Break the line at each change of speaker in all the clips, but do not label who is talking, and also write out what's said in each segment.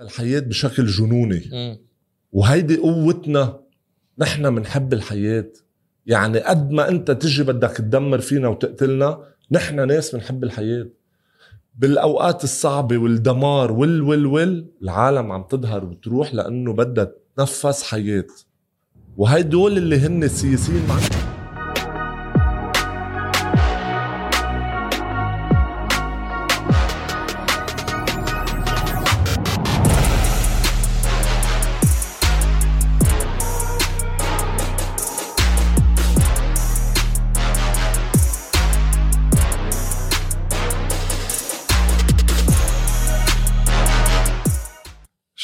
الحياة بشكل جنوني. وهيدي قوتنا نحن بنحب الحياة. يعني قد ما أنت تجي بدك تدمر فينا وتقتلنا نحن ناس بنحب الحياة. بالأوقات الصعبة والدمار وال وال وال العالم عم تظهر وتروح لأنه بدها تنفس حياة. وهيدول اللي هن السياسيين معنا.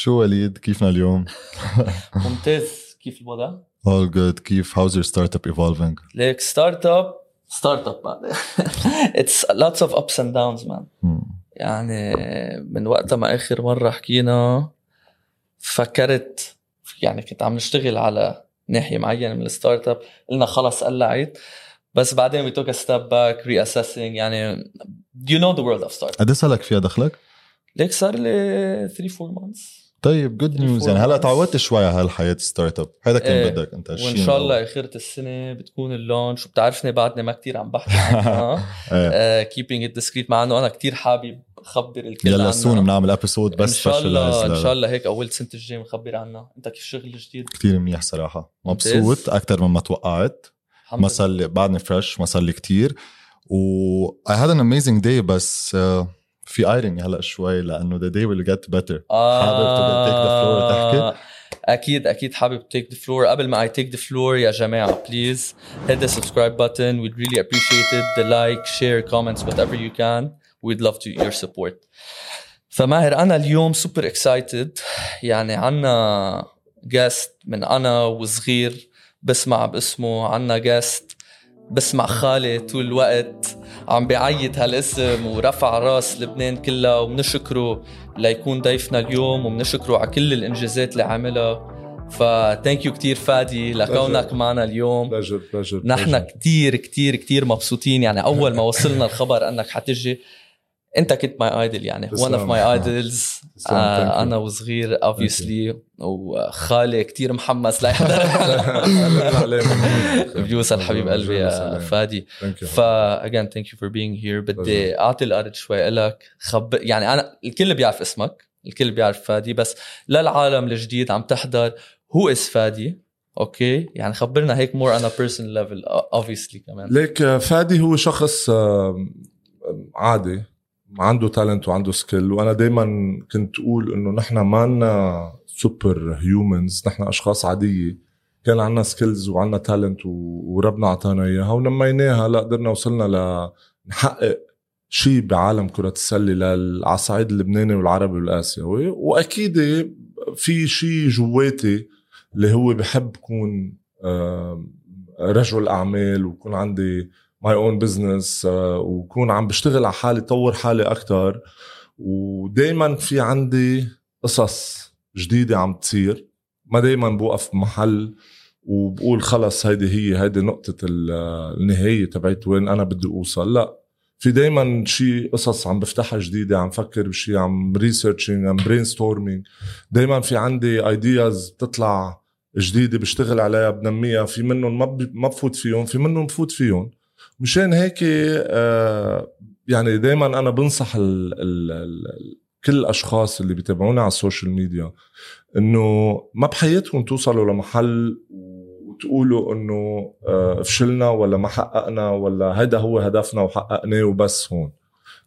شو وليد؟ كيفنا اليوم؟
ممتاز. كيف الوضع؟
All good. كيف؟ How's your startup evolving؟
ليك startup startup بعد it's lots of ups and downs
man.
يعني من وقتها ما آخر مرة حكينا فكرت يعني كنت عم نشتغل على ناحية معينة من ال startup قلنا خلص قلعت بس بعدين we took a step back reassessing. يعني you know the world of startup.
قد إيه صار لك فيها دخلك؟
ليك صار لي 3 4 months.
طيب good news يعني هلا تعودت شوي على هالحياه startup هذا كان
إيه.
بدك أنت
وإن شاء الله آخرة السنة بتكون ال launch. وبتعرفني بعدني ما كتير عم بحكي عنها
إيه.
keeping it discreet مع إنه أنا كتير حابب أخبر الكل
يلا soon بنعمل episode بس
إن شاء الله
إن
شاء الله هيك أول سنة الجاي بنخبر عنها أنت كيف الشغل الجديد؟
كثير منيح
صراحة.
مبسوط أكثر مما توقعت. ما. صار لي بعدني fresh ما صار لي كثير و I had an amazing day بس uh, very early هلأ شوي لأنه the day will get better. حابب take the floor وتحكي؟
أكيد أكيد حابب take the floor قبل ما I take the floor يا جماعة please hit the subscribe button. We'd really appreciate it. The like share comments whatever you can. We'd love to your support. فماهر أنا اليوم super excited يعني عنا just من أنا وصغير بسمع باسمه. عنا just بسمع خالي طول الوقت. عم بيعيط هالاسم ورفع راس لبنان كلها وبنشكره ليكون ضيفنا اليوم وبنشكره على كل الانجازات اللي عملها. ف thank you كثير فادي لكونك معنا اليوم.
pleasure pleasure
نحن كتير كتير كتير مبسوطين. يعني أول ما وصلنا الخبر أنك حتجي انت كنت my idol يعني. one of
تسلم.
my idols.
تسلم، thank you.
أنا وصغير obviously. وخالي كتير محمس ليحضر بيوصل حبيب قلبي يا فادي. ف again thank you for being here. بدي أعطي الأرض شوي لك خب يعني أنا الكل بيعرف اسمك. الكل بيعرف فادي. بس للعالم الجديد عم تحضر. who is فادي؟ okay. يعني خبرنا هيك more on a personal level obviously كمان.
ليك فادي هو شخص عادي. عنده talent وعنده skill وأنا دائما كنت أقول إنه نحن ما super humans نحن أشخاص عادية. كان عنا skills وعنا talent وربنا أعطانا إياها ونميناها. لا قدرنا وصلنا لنحقق شيء بعالم كرة السلة على الصعيد اللبناني والعربي والآسيوي وأكيد في شيء جواتي اللي هو بحب كون رجل أعمال وكون عندي my own business وكون عم بشتغل على حالي طور حالي أكثر ودائما في عندي قصص جديدة عم تصير. ما دائما بوقف بمحل وبقول خلص هيدي هي هيدي نقطة ال- النهاية تبعت وين أنا بدي أوصل. لا في دايما شيء قصص عم بفتحها جديدة عم فكر بشيء عم researching عم brainstorming دايما في عندي ideas بتطلع جديدة بشتغل عليها بنميها. في منهم ما ما بفوت فيهم في منهم بفوت فيهم. مشان هيك آه، يعني دايما أنا بنصح ال ال ال كل الأشخاص اللي بيتابعونا على ال social media إنه ما بحياتكم توصلوا لمحل وتقولوا إنه آه، فشلنا ولا ما حققنا ولا هيدا هو هدفنا وحققناه وبس هون.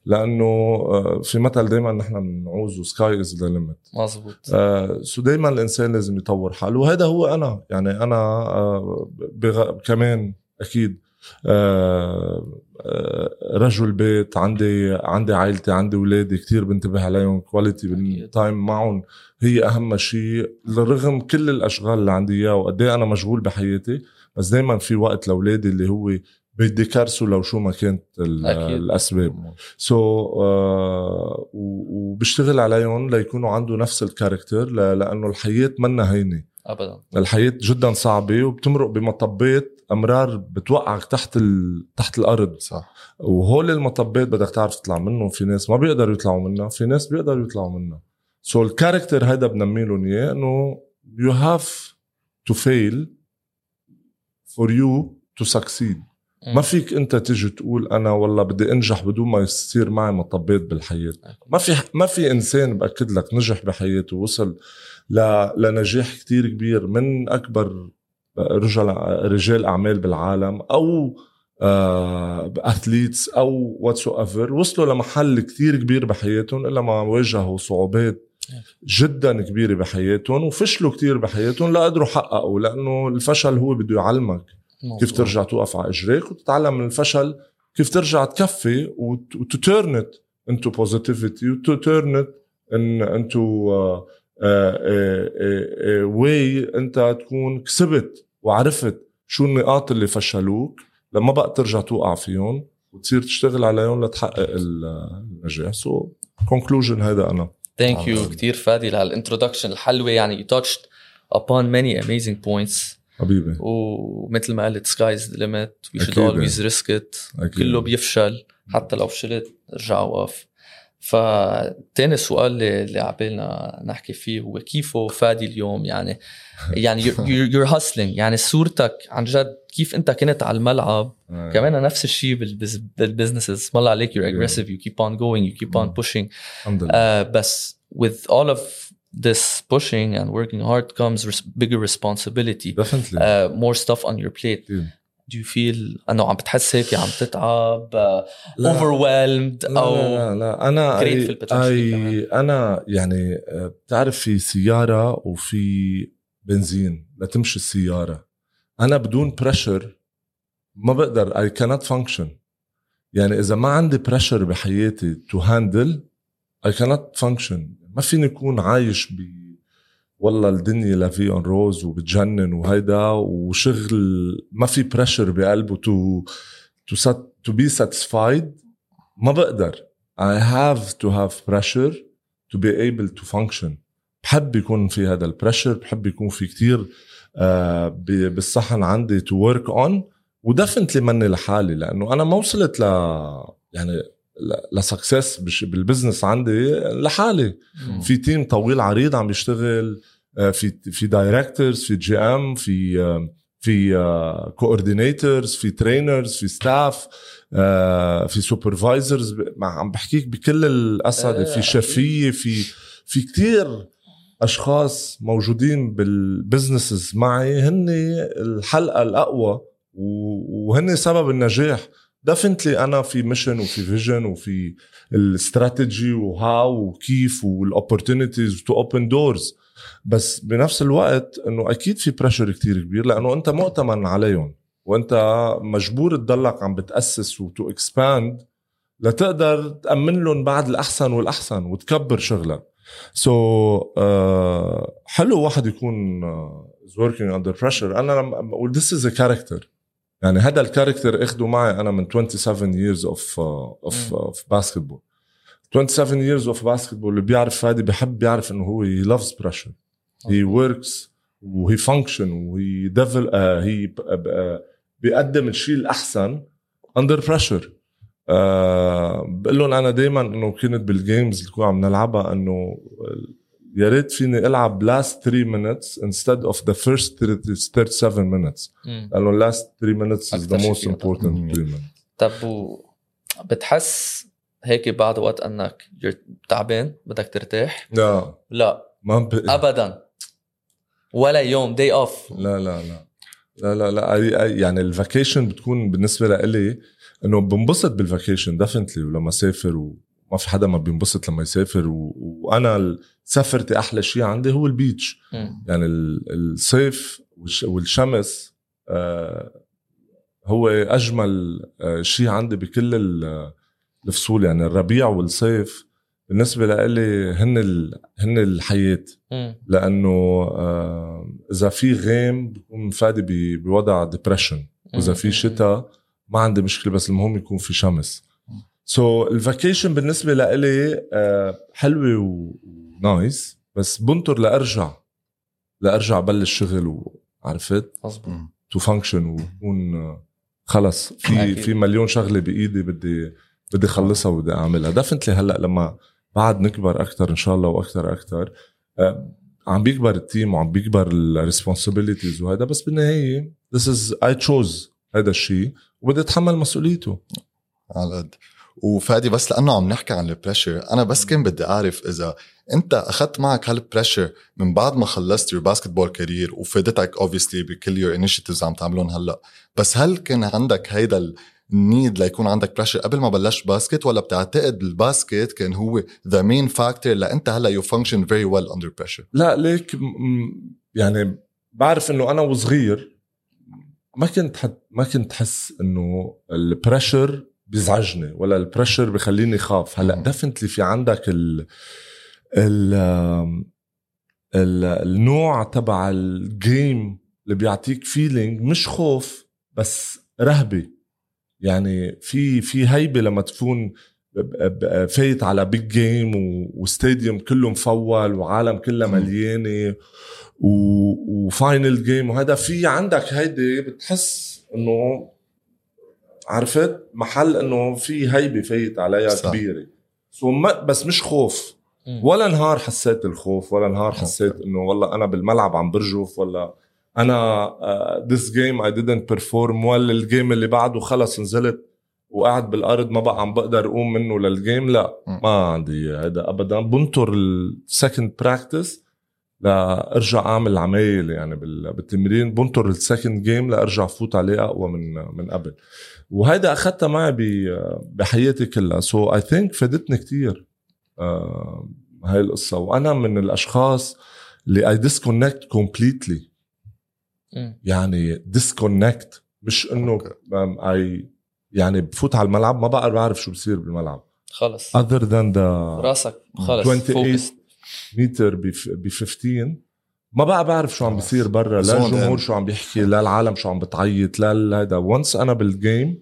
لأنه آه، في مثل دائما نحن بنعوزه sky is the limit
مزبوط
آه، so دايما الإنسان لازم يطور حاله وهذا هو أنا. يعني أنا آه،. كمان أكيد رجل بيت عندي عندي عائلتي عندي اولادي كتير بنتبه عليهم quality
أكيد.
time معهم هي أهم شيء لرغم كل الأشغال اللي عندي إياها وقد إيه أنا مشغول بحياتي بس دايما في وقت لأولادي اللي هو بدي كرسوا لو شو ما كانت
أكيد.
الأسباب سو so, uh, وبشتغل عليهم ليكونوا عنده نفس ال character لأنه الحياة منا هينة
ابدا
الحياة جدا صعبة وبتمرق بمطبات أمرار بتوقعك تحت ال... تحت الأرض
صح.
وهول المطبات بدك تعرف تطلع منهم في ناس ما بيقدروا يطلعوا منها في ناس بيقدروا يطلعوا منها. so ال character هيدا بنمي لهم إياه إنه you have to fail for you to succeed ما فيك أنت تيجي تقول أنا والله بدي أنجح بدون ما يصير معي مطبات بالحياة. ما في ما في إنسان بأكد لك نجح بحياته وصل ل... لنجاح كتير كبير من أكبر رجل رجال أعمال بالعالم أو athletes أو whatsoever وصلوا لمحل كتير كبير بحياتهم إلا ما واجهوا صعوبات جدا كبيرة بحياتهم وفشلوا كتير بحياتهم لا قدروا حققوا لأنه الفشل هو بده يعلمك كيف ترجع توقف على إجريك وتتعلم من الفشل كيف ترجع تكفي وت turn it into positivity وت turn it into way أنت تكون كسبت. وعرفت شو النقاط اللي فشلوك لما بقى ترجع توقع فيهم وتصير تشتغل عليهم لتحقق النجاح. so conclusion هذا أنا.
thank you كثير فادي لهال introduction الحلوة. يعني you touched upon many amazing points.
حبيبي.
ومثل ما قلت sky's the limit we should always risk it كله بيفشل. حتى لو فشلت ارجع وقف. فتاني سؤال اللي, اللي عبالنا نحكي فيه هو كيفه فادي اليوم؟ يعني يعني you're hustling يعني صورتك عن جد كيف انت كنت على الملعب؟ آه. كمان نفس الشيء بال businesses اسم الله عليك you're aggressive you keep on going you keep on pushing بس with all of this pushing and working hard comes res- bigger responsibility.
Definitely.
uh, more stuff on your plate.
Yeah.
Do you feel أنه عم بتحس هيك؟ عم تتعب uh, overwhelmed
لا
أو
لا, لا أنا
grateful
أي أي أنا يعني آه، بتعرف في سيارة وفي بنزين لتمشي السيارة. أنا بدون بريشر ما بقدر اي كانت فانكشن يعني إذا ما عندي بريشر بحياتي تو هاندل اي كانت فانكشن ما فيني أكون عايش ب والله الدنيا la vie en rose وبتجنن وهيدا وشغل ما في pressure بقلبه to to to be satisfied ما بقدر. I have to have pressure to be able to function. بحب يكون في هذا ال pressure بحب يكون في كتير آه بالصحن عندي to work on و definitely مني لحالي لأنه أنا ما وصلت ل يعني ل success بال business عندي لحالي. في team طويل عريض عم يشتغل في في directors في GM في في coordinators في trainers في staff في supervisors عم بحكيك بكل الأسد في شفية في في كتير أشخاص موجودين بال businesses معي. هن الحلقة الأقوى وهن سبب النجاح. definitely أنا في mission وفي vision وفي ال strategy و how وكيف وال opportunities to open doors بس بنفس الوقت إنه أكيد في pressure كتير كبير لأنه أنت مؤتمن عليهم وأنت مجبور تضلك عم بتأسس و to expand لتقدر تأمن لهم بعد الأحسن والأحسن وتكبر شغلك. so, uh, حلو واحد يكون is working under pressure أنا لما بقول this is a character يعني هذا ال character أخده معي أنا من 27 years of uh, of of basketball. 27 years of basketball اللي بيعرف فادي بحب يعرف إنه هو he loves pressure. He works وهي function وهي devil uh, هي uh, بيقدم الشيء الأحسن under pressure. Uh, بقول لهم أنا دائما إنه كنت بالجيمز اللي كنا عم نلعبها إنه يا ريت فيني ألعب last 3 minutes instead of the first 37 minutes. لأنه last 3 minutes is the most important 3 minutes.
طب و بتحس هيك بعد وقت أنك تعبان بدك ترتاح؟
لا.
لا.
ما ب...
ابدا. ولا يوم day off
لا لا لا. لا لا لا. يعني ال vacation بتكون بالنسبة لإلي إنه بنبسط بال vacation definitely ولما سافر وما في حدا ما بينبسط لما يسافر و... وأنا سفرتي أحلى شيء عندي هو ال beach.
م.
يعني الصيف والشمس آه هو أجمل آه شيء عندي بكل الفصول. يعني الربيع والصيف بالنسبة لإلي هن ال... هن الحياة.
م.
لأنه آه إذا في غيم بكون فادي بوضع depression وإذا في شتاء ما عندي مشكلة بس المهم يكون في شمس. so, ال vacation بالنسبة لإلي آه حلوة و nice بس بنطر لأرجع لأرجع بلش شغل وعرفت
مظبوط.
to function وكون خلص. في
أكيد.
في مليون شغلة بإيدي بدي بدي اخلصها وبدي أعملها. definitely هلأ لما بعد نكبر أكثر إن شاء الله وأكثر أكثر عم بيكبر ال team وعم بيكبر ال responsibilities وهذا بس بالنهاية this is I chose هذا الشيء وبدي أتحمل مسؤوليته.
على قد. وفادي بس لأنه عم نحكي عن ال pressure أنا بس كان بدي أعرف إذا أنت أخذت معك هال pressure من بعد ما خلصت your basketball career وفادتك obviously بكل your initiatives عم تعملون هلأ. بس هل كان عندك هيدا ال need ليكون عندك pressure قبل ما بلشت basket ولا بتعتقد ال basket كان هو ذا main factor لأنت هلأ you function very well under pressure
لا ليك يعني بعرف إنه أنا وصغير ما كنت حد ما كنت حس إنه ال pressure بيزعجني ولا ال pressure بخليني خاف. هلأ definitely في عندك ال ال ال النوع تبع ال game اللي بيعطيك feeling مش خوف بس رهبة. يعني في في هيبة لما تكون فايت على big game و stadium كله مفول وعالم كلها مليانة و final game وهذا في عندك هيدي بتحس إنه عرفت؟ محل إنه في هيبة فايت عليها صح. كبيرة. so بس مش خوف. ولا نهار حسيت الخوف ولا نهار حسيت إنه والله أنا بالملعب عم برجف ولا أنا this game I didn't perform ولا ال game اللي بعده خلص نزلت وقاعد بالأرض ما بقى عم بقدر أقوم منه لل game لا. ما عندي هذا ابدا. بنطر ال second practice لأرجع أعمل عمايل يعني بالتمرين بنطر ال second game لأرجع فوت عليه أقوى من من قبل. وهيدا اخذتها معي بحياتي كلها. so I think فادتني كثير آه هاي القصة. وأنا من الأشخاص اللي I disconnect completely يعني disconnect مش إنه I يعني بفوت على الملعب ما بقى بعرف شو بصير بالملعب.
خلص.
Other than the
راسك خلص 28
متر ب 15 ما بقى بعرف شو عم بيصير برا لا الجمهور شو عم بيحكي لا العالم شو عم بتعيط لا هذا once أنا بال game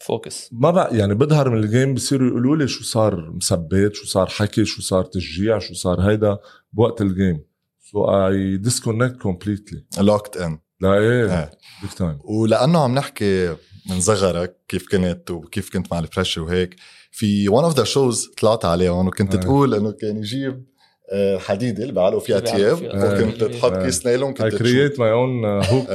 فوكس
ما بقى يعني بظهر من الجيم بصيروا يقولوا لي شو صار مثبت شو صار حكي شو صار تشجيع شو صار هيدا بوقت الجيم سو اي ديسكونكت كومبليتلي
لوكت ان
لا إيه بيك تايم
ولأنه عم نحكي من صغرك كيف كنت وكيف كنت مع البريشر وهيك في ون اوف ذا شوز طلعت عليهم وكنت آه. تقول إنه كان يجيب آه، حديده اللي بيعلقوا فيها تياب. وكنت تحط كيس نايلون كنت
كرييت ماي اون هوك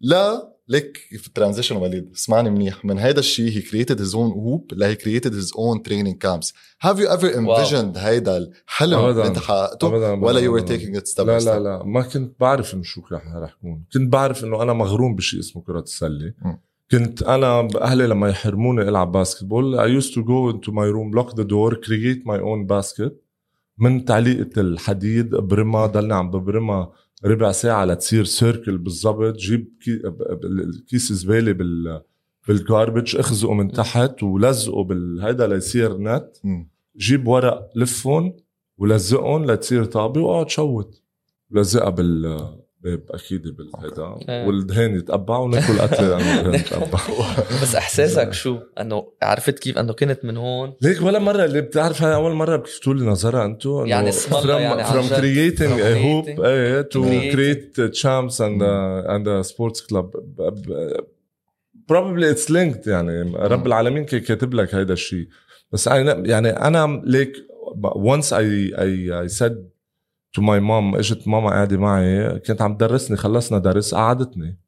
لا ليك في الترانزيشن وليد. اسمعني منيح. من هيدا الشيء هي كرييتد هيز اون هوب لا هي كرييتد هيز اون تريننج كامبس هاف يو ايفر انفيجند هيدا الحلم. اللي انت حققته ولا يو ار. تيكينج ات ستيب
لا لا لا. ما كنت بعرف إنه شو رح رح يكون. كنت بعرف إنه أنا مغروم بشيء اسمه كرة السلة. كنت أنا أهلي لما يحرموني ألعب باسكتبول I used to go into my room lock the door create my own basket. من تعليقة الحديد برمها ضلني عم ببرمها ربع ساعة لتصير circle بالضبط. جيب كيس زبالة بال بال garbage اخزقه من تحت ولزقه بالهيدا ليصير نت. جيب ورق لفهم ولزقهم لتصير طابه وأقعد shoot. لزقها بال أكيد بالهيدا. والدهان يتقبع وناكل يتقبع
بس إحساسك شو؟ أنه عرفت كيف أنه كنت من هون؟
ليك ولا مرة اللي بتعرف هاي أول مرة بتفتوا لي نظرها أنتم
يعني الله يعني عن
from
جد.
creating
From
a hoop
creating-
إيه to
creating.
create champs and a, and a sports club. ب- ب- probably it's linked يعني. رب العالمين كان كاتب لك هيدا الشيء بس يعني أنا ليك once I I I said to my mom إجت ماما قاعدة معي كانت عم تدرسني خلصنا درس قعدتني.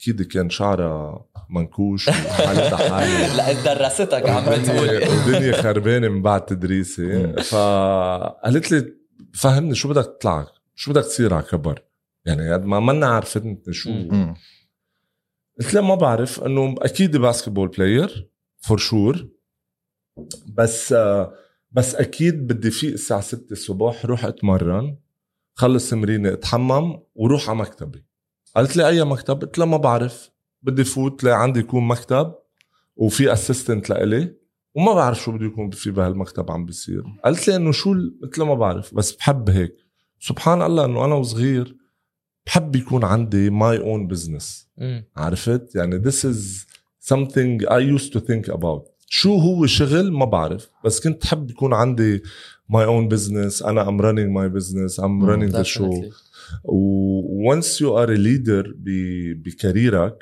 أكيد كان شعرها منكوش وحالتها حالي
لا درستك عم بتقول.
الدنيا خربانة من بعد تدريسي. فقالت لي فهمني شو بدك تطلع؟ شو بدك تصير على كبر؟ يعني قد ما منا عرفتني شو. قلت لها ما بعرف إنه أكيد basketball player for sure بس آه، بس أكيد بدي فيق الساعة 6 الصبح روح أتمرن. خلص تمريني اتحمم وروح على مكتبي. قالت لي أي مكتب؟ قلت لها ما بعرف. بدي فوت لعندي يكون مكتب وفي assistant لإلي وما بعرف شو بده يكون في بهالمكتب عم بيصير. قالت لي إنه شو قلت لها ما بعرف بس بحب هيك. سبحان الله إنه أنا وصغير بحب يكون عندي my own
business.
عرفت؟ يعني this is something I used to think about. شو هو شغل؟ ما بعرف بس كنت حب يكون عندي my own business أنا I'm running my business I'm running the show. و once you are a leader بكاريرك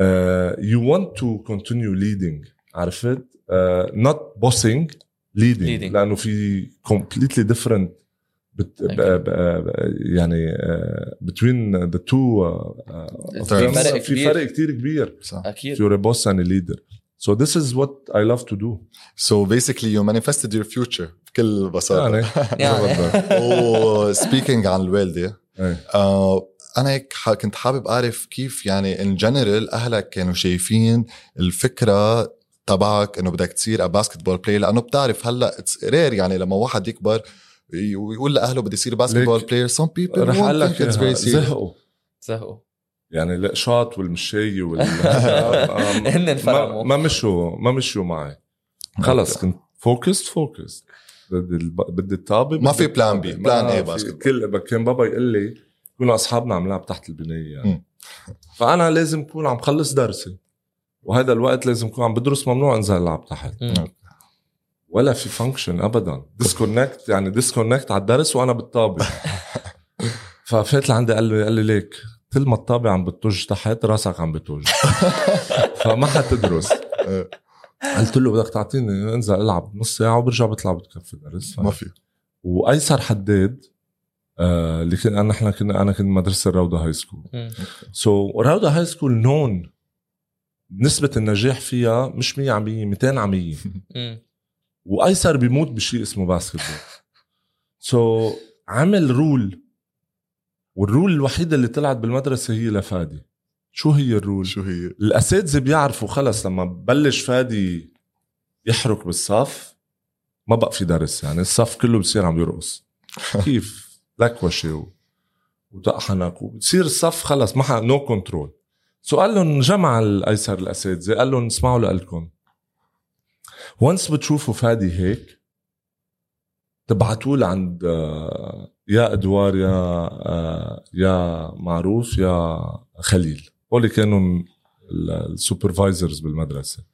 uh, you want to continue leading عرفت uh, not bossing leading,
Leading.
لأنه في completely different بت ب يعني uh, between the two uh, uh,
في
فرق
في
كبير.
فرق كتير كبير
صح
أكيد you're a boss and a leader so this is what I love to do.
So basically you manifested your future بكل بساطة.
يعني.
يعني.
و speaking عن الوالدة. آه أنا هيك كنت حابب أعرف كيف يعني ان جنرال أهلك كانوا شايفين الفكرة تبعك إنه بدك تصير basketball player لأنه بتعرف هلأ it's rare يعني لما واحد يكبر ويقول لأهله بدي اصير
basketball
player some people
رح أقول لك
think it's
إياها،
very serious.
زهقوا.
زهقوا.
يعني القشاط والمشاية وال
هن
ما,
انفرموا.
ما مشوا ما مشوا معي. خلص. كنت focused focused بدي بدي الطابة
ما في
ما
plan A
في-
basket
كل كان بابا يقول لي كنا أصحابنا عم نلعب تحت البنايه يعني. فأنا لازم اكون عم خلص درسي. وهذا الوقت لازم اكون عم بدرس ممنوع انزل ألعب تحت. ولا في function ابدا. disconnect يعني disconnect على الدرس وأنا بالطابة. ففات لعندي قال لي قال لي ليك كل ما الطابة عم بتوج تحت راسك عم بتوج فما حتدرس. قلت له بدك تعطيني انزل العب نص ساعة وبرجع بطلع بتكفي درس
ما في
وأيسر حداد آه اللي كنا نحن كنا أنا كنت مدرسة الروضة high
school.
so so, روضه high school known نسبة النجاح فيها مش 100 على 100 200 على 100
مم.
وأيسر بيموت بشيء اسمه basketball so so, عمل rule وال rule الوحيدة اللي طلعت بالمدرسة هي لفادي. شو هي ال rule؟
شو هي؟
الأساتذة بيعرفوا خلص لما بلش فادي يحرك بالصف ما بقى في درس يعني الصف كله بصير عم يرقص. كيف؟ لكوشه و- وطق حنك وبتصير الصف خلص ما no control so قال لهم جمع الأيسر الأساتذة قال لهم اسمعوا لكم once بتشوفوا فادي هيك تبعتوا له عند آه، يا أدوار يا آه، يا معروف يا خليل. هول كانوا ال supervisors بالمدرسة.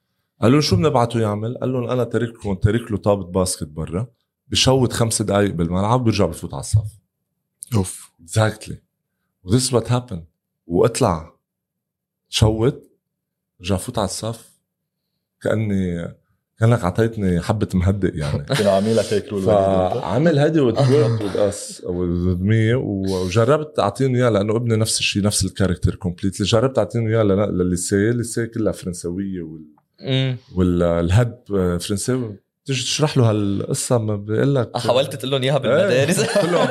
قالوا شو بنبعته يعمل؟ قال لهم أنا تارك لكم تارك له طابه basket برا بشوت خمس دقائق بالملعب بيرجع بفوت على الصف.
أوف.
exactly و this what happened واطلع. شوت رجع فوت على الصف. كأني كانك اعطيتني حبة مهدئ يعني.
كانوا عاملين لك هيك rule
فعمل هيدي و worked with us with me وجربت أعطيهم إياه لأنه ابني نفس الشيء نفس ال character completely جربت أعطيهم إياه لل- لل lycée ال lycée كلها فرنسوية وال
مم.
والهد فرنساوي تيجي تشرح له هالقصة ما بيقول لك
آه، حاولت تقول لهم إياها بالمدارس.
كلهم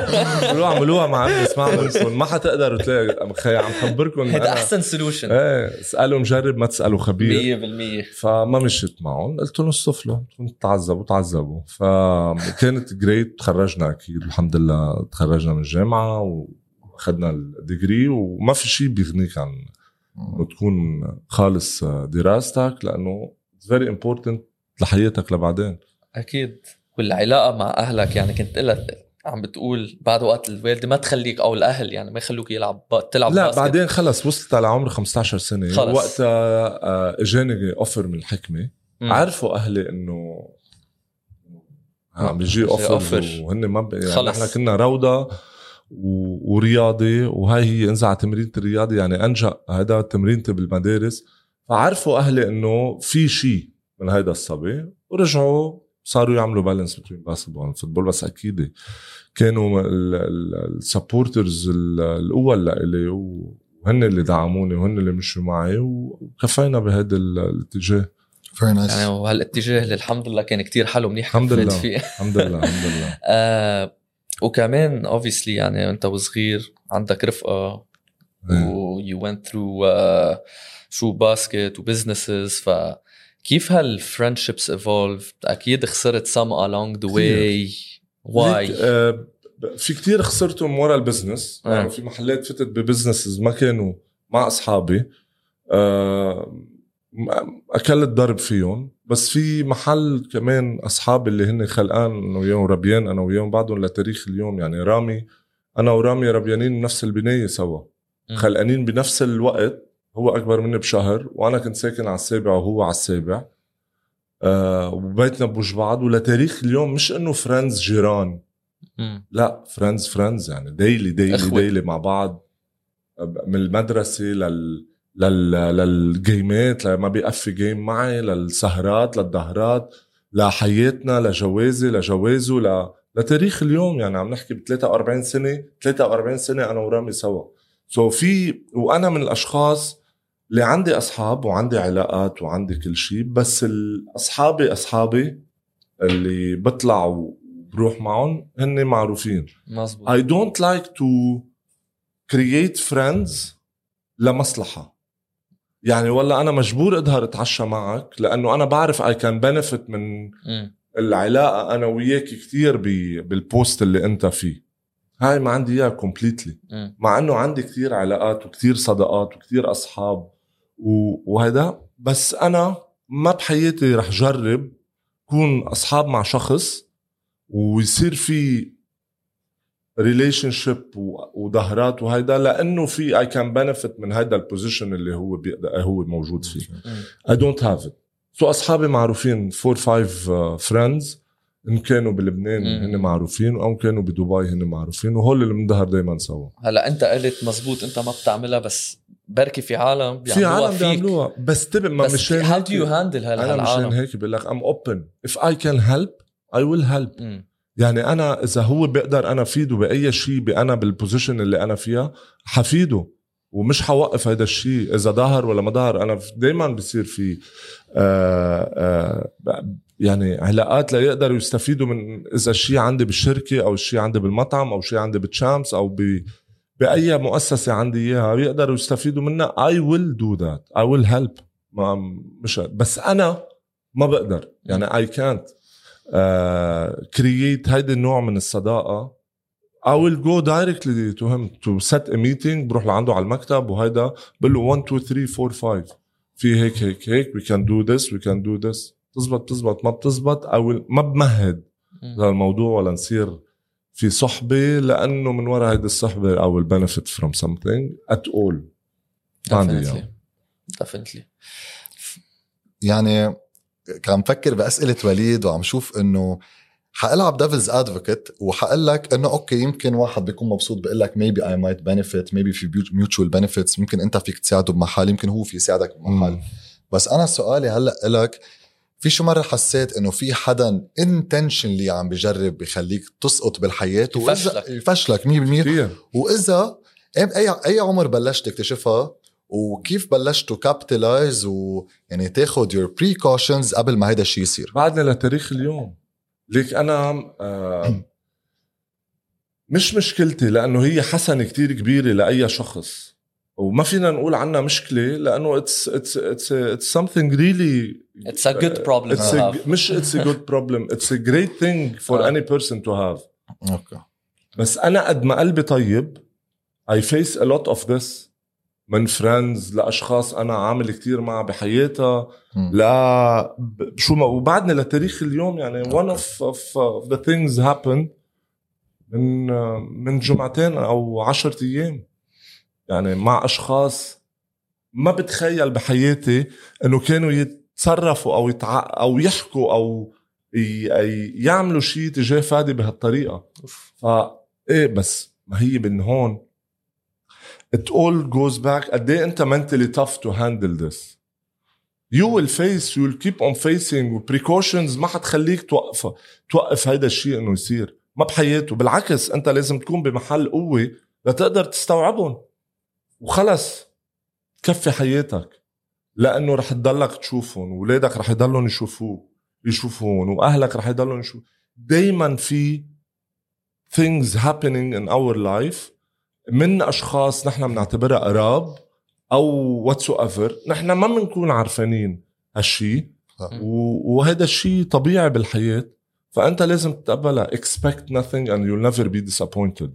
كلهم عملوها مع ابني اسمع منكم ما حتقدروا تلاقي خي عم خبركم
هيدا أحسن solution
إيه اسالوا مجرب ما تسألوا خبير.
100%
فما مشيت معهم. قلت لهم اصطفلوا تعذبوا تعذبوا. فكانت جريت تخرجنا أكيد الحمد لله تخرجنا من الجامعة وأخذنا ال degree وما في شيء بيغنيك عن إنه تكون خالص دراستك لأنه very important لحياتك لبعدين
أكيد والعلاقة مع أهلك يعني كنت لك عم بتقول بعد وقت الوالده ما تخليك أو الأهل يعني ما يخلوك يلعب تلعب
لا
basket.
بعدين خلص وصلت على عمر 15 سنة
خلص.
وقتها آه، إجاني offer من الحكمة
مم.
عرفوا أهلي إنه عم بيجي offer
offer.
وهن ما ب... يعني
خلص.
نحن كنا روضة و... ورياضي وهاي هي انزع تمرينة الرياضي يعني انجا هذا تمرينتي بالمدارس فعرفوا أهلي إنه في شيء من هيدا الصبي ورجعوا صاروا يعملوا balance بين basketball وال football بس أكيد كانوا ال supporters الأول لإلي وهن اللي دعموني وهن اللي مشوا معي وكفينا بهذا الاتجاه.
very nice
يعني وهالاتجاه اللي الحمد لله كان كتير حلو منيح
الحمد لله.
فيه.
الحمد لله الحمد لله.
آه وكمان obviously يعني أنت وصغير عندك
رفقة.
و you went through uh, شو basket و businesses ف كيف هال friendships evolved أكيد خسرت some along the way. Why?
آه، في كتير خسرتهم ورا ال business
آه.
يعني في محلات فتت ب businesses ما كانوا مع أصحابي. آه، أكلت ضرب فيهم. بس في محل كمان اصحابي اللي هن خلقان أنا وياهم ربيان أنا وياهم بعدهم لتاريخ اليوم. يعني رامي أنا ورامي ربيانين بنفس البناية سوا. خلقانين بنفس الوقت. هو أكبر مني بشهر وأنا كنت ساكن على السابع وهو على السابع آه وبيتنا بوج بعض ولتاريخ اليوم مش إنه friends جيران
مم.
لا friends friends يعني daily daily
إخوة.
daily مع بعض من المدرسة لل لل لل game ات لما بيقفي game معي للسهرات للظهرات لحياتنا لجوازي لجوازه ل... لتاريخ اليوم يعني عم نحكي ب 43 سنة 43 سنة أنا ورامي سوا سو so في وأنا من الأشخاص اللي عندي أصحاب وعندي علاقات وعندي كل شيء بس اصحابي أصحابي اللي بطلع وبروح معهم هن معروفين.
مزبوط
I don't like to create friends لمصلحة. يعني ولا أنا مجبور أظهر أتعشى معك لأنه أنا بعرف I can benefit من. العلاقة أنا وياك كتير بي- بال post اللي أنت فيه. هاي ما عندي إياها
completely.
مع إنه عندي كتير علاقات وكتير صداقات وكتير أصحاب. وهذا. بس أنا ما بحياتي رح جرب كون أصحاب مع شخص ويصير في relationship وظهرات وهيدا لأنه في I can benefit من هيدا ال position اللي هو هو موجود فيه. I don't have it so أصحابي معروفين four five friends إن كانوا بلبنان. هن معروفين أو كانوا بدبي هن معروفين وهول اللي بنظهر دائما سوا.
هلا أنت قلت مزبوط أنت ما بتعملها بس بركي في عالم
في عالم
فيك.
بيعملوها. بس تبع ما
بس
مشان
how
do
you handle
أنا مشان
هالعالم
هيك بقول لك I'm open if I can help I will
help.
يعني أنا إذا هو بقدر أنا فيده بأي شيء أنا بال position اللي أنا فيها حفيده. ومش حوقف هذا الشيء إذا ظهر ولا ما ظهر أنا دائما بصير في آه آه يعني علاقات ليقدروا يستفيدوا من إذا الشيء عندي بالشركة أو الشيء عندي بالمطعم أو شيء عندي بتشامس أو ب بأي مؤسسة عندي إياها بيقدروا يستفيدوا منها. I will do that I will help ما مش بس أنا ما بقدر. يعني اي كانت كرييت هيدي النوع من الصداقة. I will go directly to him to set a meeting. بروح لعنده على المكتب وهيدا. بقول له 1 2 3 4 5 في هيك هيك هيك. We can do this we can do this. تزبط تزبط. ما بتزبط. I will ما بمهد. للموضوع ولا نصير. في صحبة لأنه من وراء هيدي الصحبة I will benefit from something at all. ما عندي
definitely.
يعني كان مفكر بأسئلة وليد وعم شوف إنه حألعب devil's advocate وحقول لك إنه okay يمكن واحد بيكون مبسوط بيقول لك maybe I might benefit maybe في mutual benefits ممكن أنت فيك تساعده بمحل يمكن هو في يساعدك بمحل.
مم.
بس أنا سؤالي هلأ لك في شو مرة حسيت إنه في حدا intentionally عم بجرب بيخليك تسقط بالحياة وإذا-
يفشلك.
يفشلك 100%
كثير
وإذا اي أي عمر بلشت تكتشفها؟ وكيف بلشتوا capitalize ويعني تاخذ your precautions قبل ما هيدا الشيء يصير؟
بعدنا لتاريخ اليوم. ليك أنا آه مش مشكلتي لأنه هي حسنة كتير كبيرة لأي شخص. وما فينا نقول عنها مشكلة لأنه it's it's it's it's something really
it's a good problem
it's
to
a,
have.
مش it's a good problem. It's a great thing for
آه.
any person to have.
okay
بس أنا قد ما قلبي طيب I face a lot of this. من friends لأشخاص أنا عامل كتير معها بحياتها. لا شو ما وبعدني لتاريخ اليوم يعني one of, of, of the things happen من من جمعتين أو عشرة أيام. يعني مع أشخاص ما بتخيل بحياتي إنه كانوا يتصرفوا أو يتع... أو يحكوا أو ي... يعملوا شيء تجاه فادي
بهالطريقة.
فا إيه بس ما هي من هون. It all goes back. قد إيه أنت mentally tough to handle this. You will face you will keep on facing precautions ما حتخليك توقف توقف هيدا الشيء إنه يصير. ما بحياته. بالعكس أنت لازم تكون بمحل قوة لتقدر تستوعبهم. وخلص. كفي حياتك. لأنه رح تضلك تشوفهم واولادك رح يضلهم يشوفوك يشوفون وأهلك رح يضلهم يشوفون دايما في things happening in our life. من أشخاص نحن بنعتبرها قراب أو whatsoever. نحن ما بنكون عارفانين هالشي. و- وهذا الشيء طبيعي بالحياة. فأنت لازم تتقبلها expect nothing and you'll never be disappointed.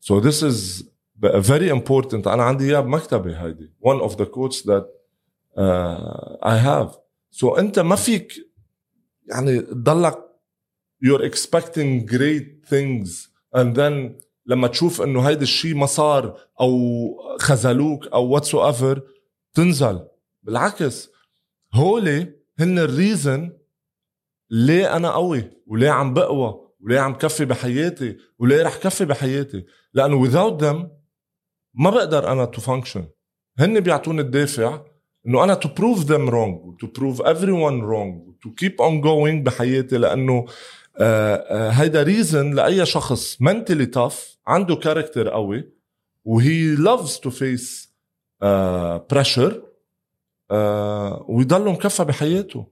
So this is very important أنا عندي اياها بمكتبي هيدي. One the quotes that uh, I have. So أنت ما فيك يعني تضلك you're expecting great things. And then لما تشوف إنه هيدا الشيء ما صار أو خذلوك أو whatsoever تنزل. بالعكس. هولي هن ال reason ليه أنا قوي وليه عم بقوى وليه عم كفي بحياتي وليه رح كفي بحياتي. لأنه without them ما بقدر أنا to function هن بيعطوني الدافع إنه أنا to prove them wrong to prove everyone wrong to keep on going بحياتي لأنه آه، آه، هيدا reason لأي شخص mentally tough عنده character قوي وهي loves to face آه، pressure آه، ويضل مكفى بحياته.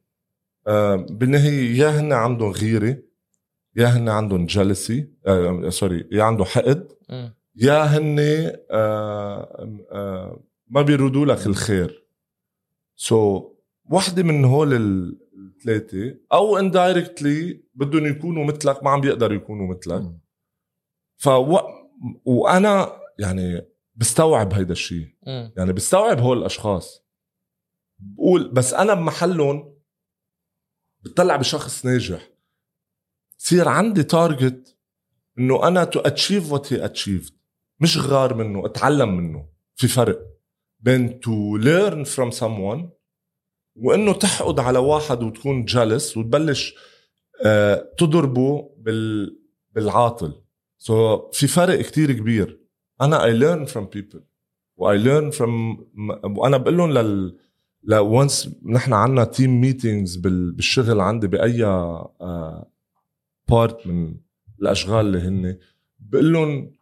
آه، بالنهاية يا هن عندهم غيرة يا هن عندهم jealousy sorry يا عنده حقد. يا هن آه، آه، ما بيرودوا لك الخير. so so, وحدة من هول الثلاثة أو indirectly بدهم يكونوا مثلك ما عم بيقدروا يكونوا مثلك. ف وأنا يعني بستوعب هيدا الشيء. يعني بستوعب هول الأشخاص. بقول بس أنا بمحلهم بطلع بشخص ناجح. صير عندي target انه أنا to achieve what he achieved مش غار منه اتعلم منه. في فرق بين to learn from someone وإنه تحقد على واحد وتكون jealous وتبلش آه تضربه بال بالعاطل. so so, في فرق كتير كبير. أنا I learn from people و I learn from وأنا بقول لهم لل لا once نحن عنا team meetings بالشغل عندي بأي part من الأشغال اللي هن بقول لهم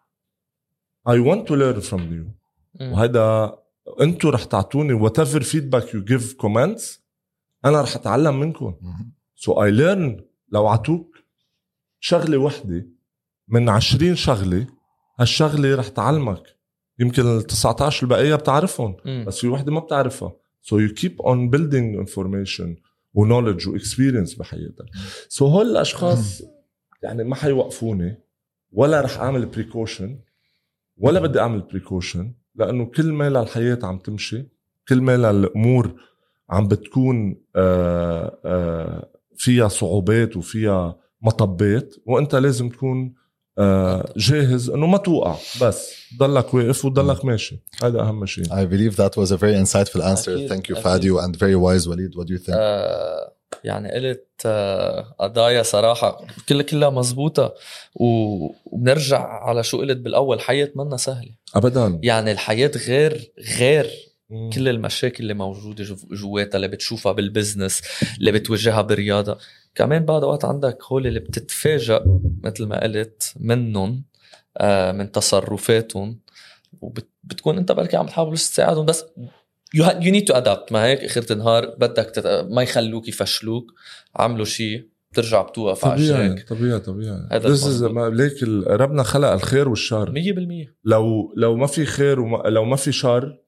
I want to learn from you.
مم.
وهذا أنتم رح تعطوني whatever feedback you give comments أنا رح أتعلم منكم. so I learn لو عطوك شغلة وحدة من 20 شغلة هالشغلة رح تعلمك. يمكن ال 19 البقية بتعرفهم
مم.
بس في وحدة ما بتعرفها. so you keep on building information و knowledge و experience بحياتك. so هول الأشخاص يعني ما حيوقفوني ولا رح أعمل precaution ولا بدي أعمل precaution لأنه كل ما الحياة عم تمشي كل ما الأمور عم بتكون آه، آه، فيها صعوبات وفيها مطبات وأنت لازم تكون آه، جاهز إنه ما توقع بس ضلك واقف وضلك ماشي هذا أهم شيء
I believe that was a very insightful answer.
أكيد،
Thank you,
أكيد.
Fadi, and very wise, Walid. What do you think?
آه يعني قلت آه قضايا صراحة كلها كلها مزبوطة و- وبنرجع على شو قلت بالأول حياة منا سهلة.
ابدا.
يعني الحياة غير غير
مم.
كل المشاكل اللي موجودة جو- جواتها اللي بتشوفها بال business اللي بتواجهها بالرياضة. كمان بعد وقت عندك هول اللي بتتفاجأ مثل ما قلت منهم آه من تصرفاتهم وبتكون أنت بركي عم تحاول تساعدهم بس you you need to adapt ما هيك اخر النهار بدك تت... ما يخلوك يفشلوك. عملوا شيء بترجع بتوقف على
طبيعي طبيعي طبيعي.
هذا
ليك ال- ربنا خلق الخير والشر.
100%
لو لو ما في خير وما لو ما في شر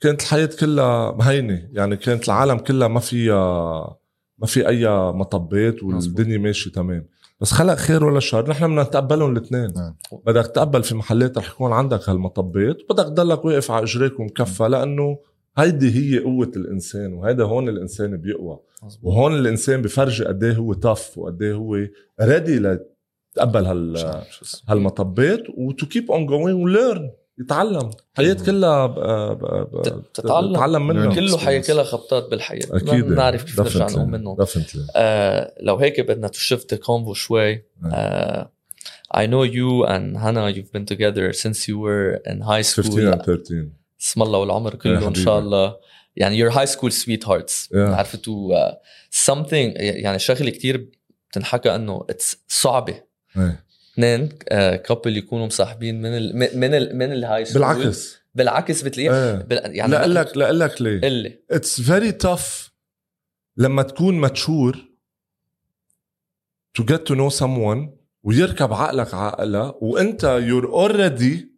كانت الحياة كلها هينة. يعني كانت العالم كلها ما فيها ما في أي مطبات والدنيا ماشية تمام. بس خلق خير ولا شر. نحن بدنا نتقبلهم الاثنين.
نعم.
بدك تقبل في محلات رح يكون عندك هالمطبات وبدك تضلك واقف على إجريك ومكفى. لأنه هيدي هي قوة الإنسان وهيدا هون الإنسان بيقوى.
مظبوط.
وهون الإنسان بفرجي قد إيه هو tough وقد إيه هو ready لتقبل هال؟
هالمطبات و
to keep on going و learn يتعلم. حياة كلها ب- ب- ب-
تت- تتعلم.
تتعلم منها.
Learn.
كله حياة. كلها خبطات بالحياة. ما
أكيد.
بنعرف كيف نرجع نقوم منهم. آه لو هيك بدنا to shift the convo شوي. آه I know you and Hannah you've been together since you were in high
15
school.
and 13
اسم الله والعمر كله
إن.
شاء الله. يعني your high school sweethearts.
Yeah.
عرفتوا uh, something يعني شغلة كتير بتنحكى إنه it's صعبة.
إيه.
اثنين couple يكونوا مصاحبين من ال من- من ال من ال high school
بالعكس.
بالعكس بتلاقيه
إيه.
بال يعني
لا لك لا لك ليه
قلي
it's very tough لما تكون mature to get to know someone ويركب عقلك عقلها وأنت you're already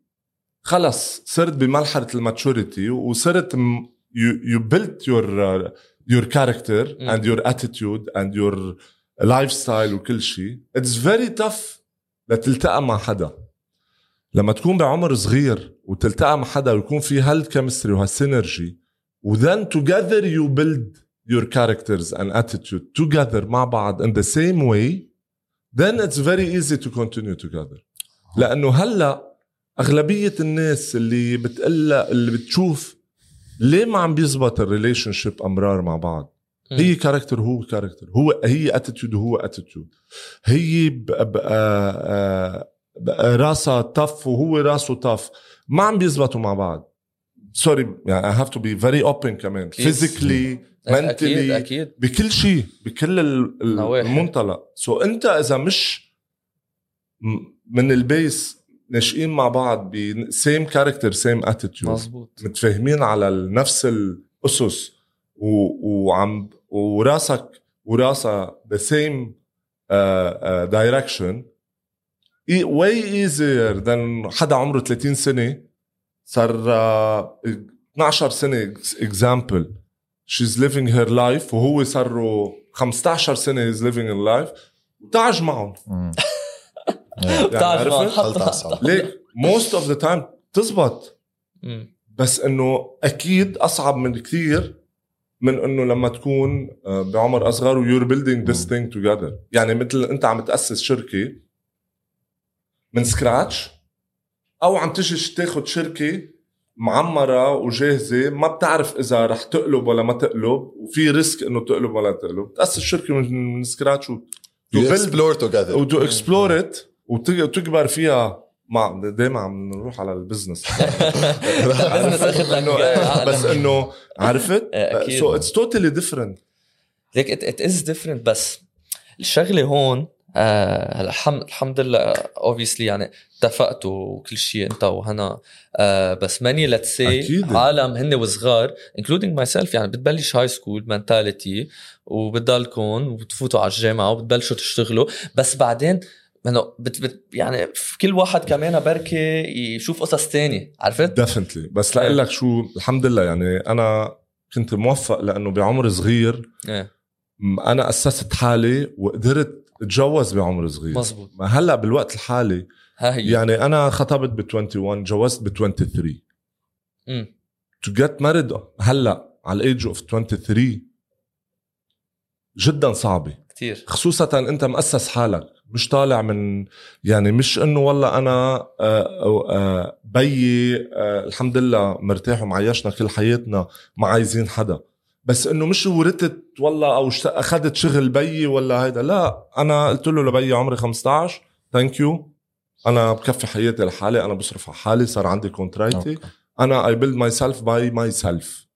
خلص صرت بمرحله ال maturity وصرت م- you, you built your uh, your character
Mm.
and your attitude and your lifestyle وكل شيء it's very tough لتلتقى مع حدا لما تكون بعمر صغير وتلتقى مع حدا ويكون في هال chemistry وهال synergy و then together you build your characters and attitude together مع بعض in the same way then it's very easy to continue together لأنه هلا أغلبية الناس اللي بتقول اللي بتشوف ليه ما عم بيزبط ال relationship أمرار مع بعض. هي character هو character هو هي attitude وهو attitude هي بقى بقى بقى راسها tough وهو راسه tough ما عم بيزبطوا مع بعض. sorry يعني I have to be very open كمان.
Please.
physically
أكيد
بكل شيء بكل. المنطلق. so so أنت إذا مش من ال base ناشئين مع بعض ب same character same attitude
مزبوط
متفاهمين على نفس الأسس. و- وعم وراسك وراسها the same direction way easier than حدا عمره 30 سنة. صار آه، 12 سنة example she's living her life وهو صار له 15 سنة he's living life وتعج معهم.
بتعرف؟
خلط عسل
like most of the time تزبط. بس إنه أكيد أصعب من كثير من إنه لما تكون آه، بعمر أصغر و you're building this thing together يعني مثل إنت عم تأسس شركة من scratch أو عم تجي تاخذ شركة معمرة وجاهزة ما بتعرف إذا رح تقلب ولا ما تقلب وفي risk إنه تقلب ولا تقلب. تأسس شركة من من scratch و build-
explore together.
و to explore it وتكبر فيها مع دائما عم نروح على
ال business.
بس انه عرفت؟ so it's totally
different like it is different بس الشغلة هون آه هلا الحمد الحمد لله obviously يعني اتفقتوا وكل شيء انت وهنا. آه بس ماني let's
say.
عالم هن وصغار including myself يعني بتبلش high school mentality وبتضلكم وبتفوتوا على الجامعة وبتبلشوا تشتغلوا. بس بعدين إنه بت بت يعني في كل واحد كمان بركي يشوف قصص تانية عرفت؟
definitely بس لاقول لك شو الحمد لله يعني أنا كنت موفق لأنه بعمر صغير إيه. أنا أسست حالي وقدرت أتجوز بعمر صغير.
مزبوط
ما هلأ بالوقت الحالي
ها هي.
يعني أنا خطبت ب 21 جوزت ب 23
مم.
to get married هلأ على ال age of 23 جدا صعبة.
كثير
خصوصا أنت مؤسس حالك. مش طالع من يعني مش إنه والله أنا آه، آه، بيي آه، الحمد لله مرتاح ومعيشنا كل حياتنا ما عايزين حدا. بس إنه مش ورثت والله أو أخذت شغل بيي ولا هيدا لا أنا قلت له لبيي عمري 15 thank you أنا بكفي حياتي لحالي أنا بصرف على حالي صار عندي contrat اتي. أنا I build myself by myself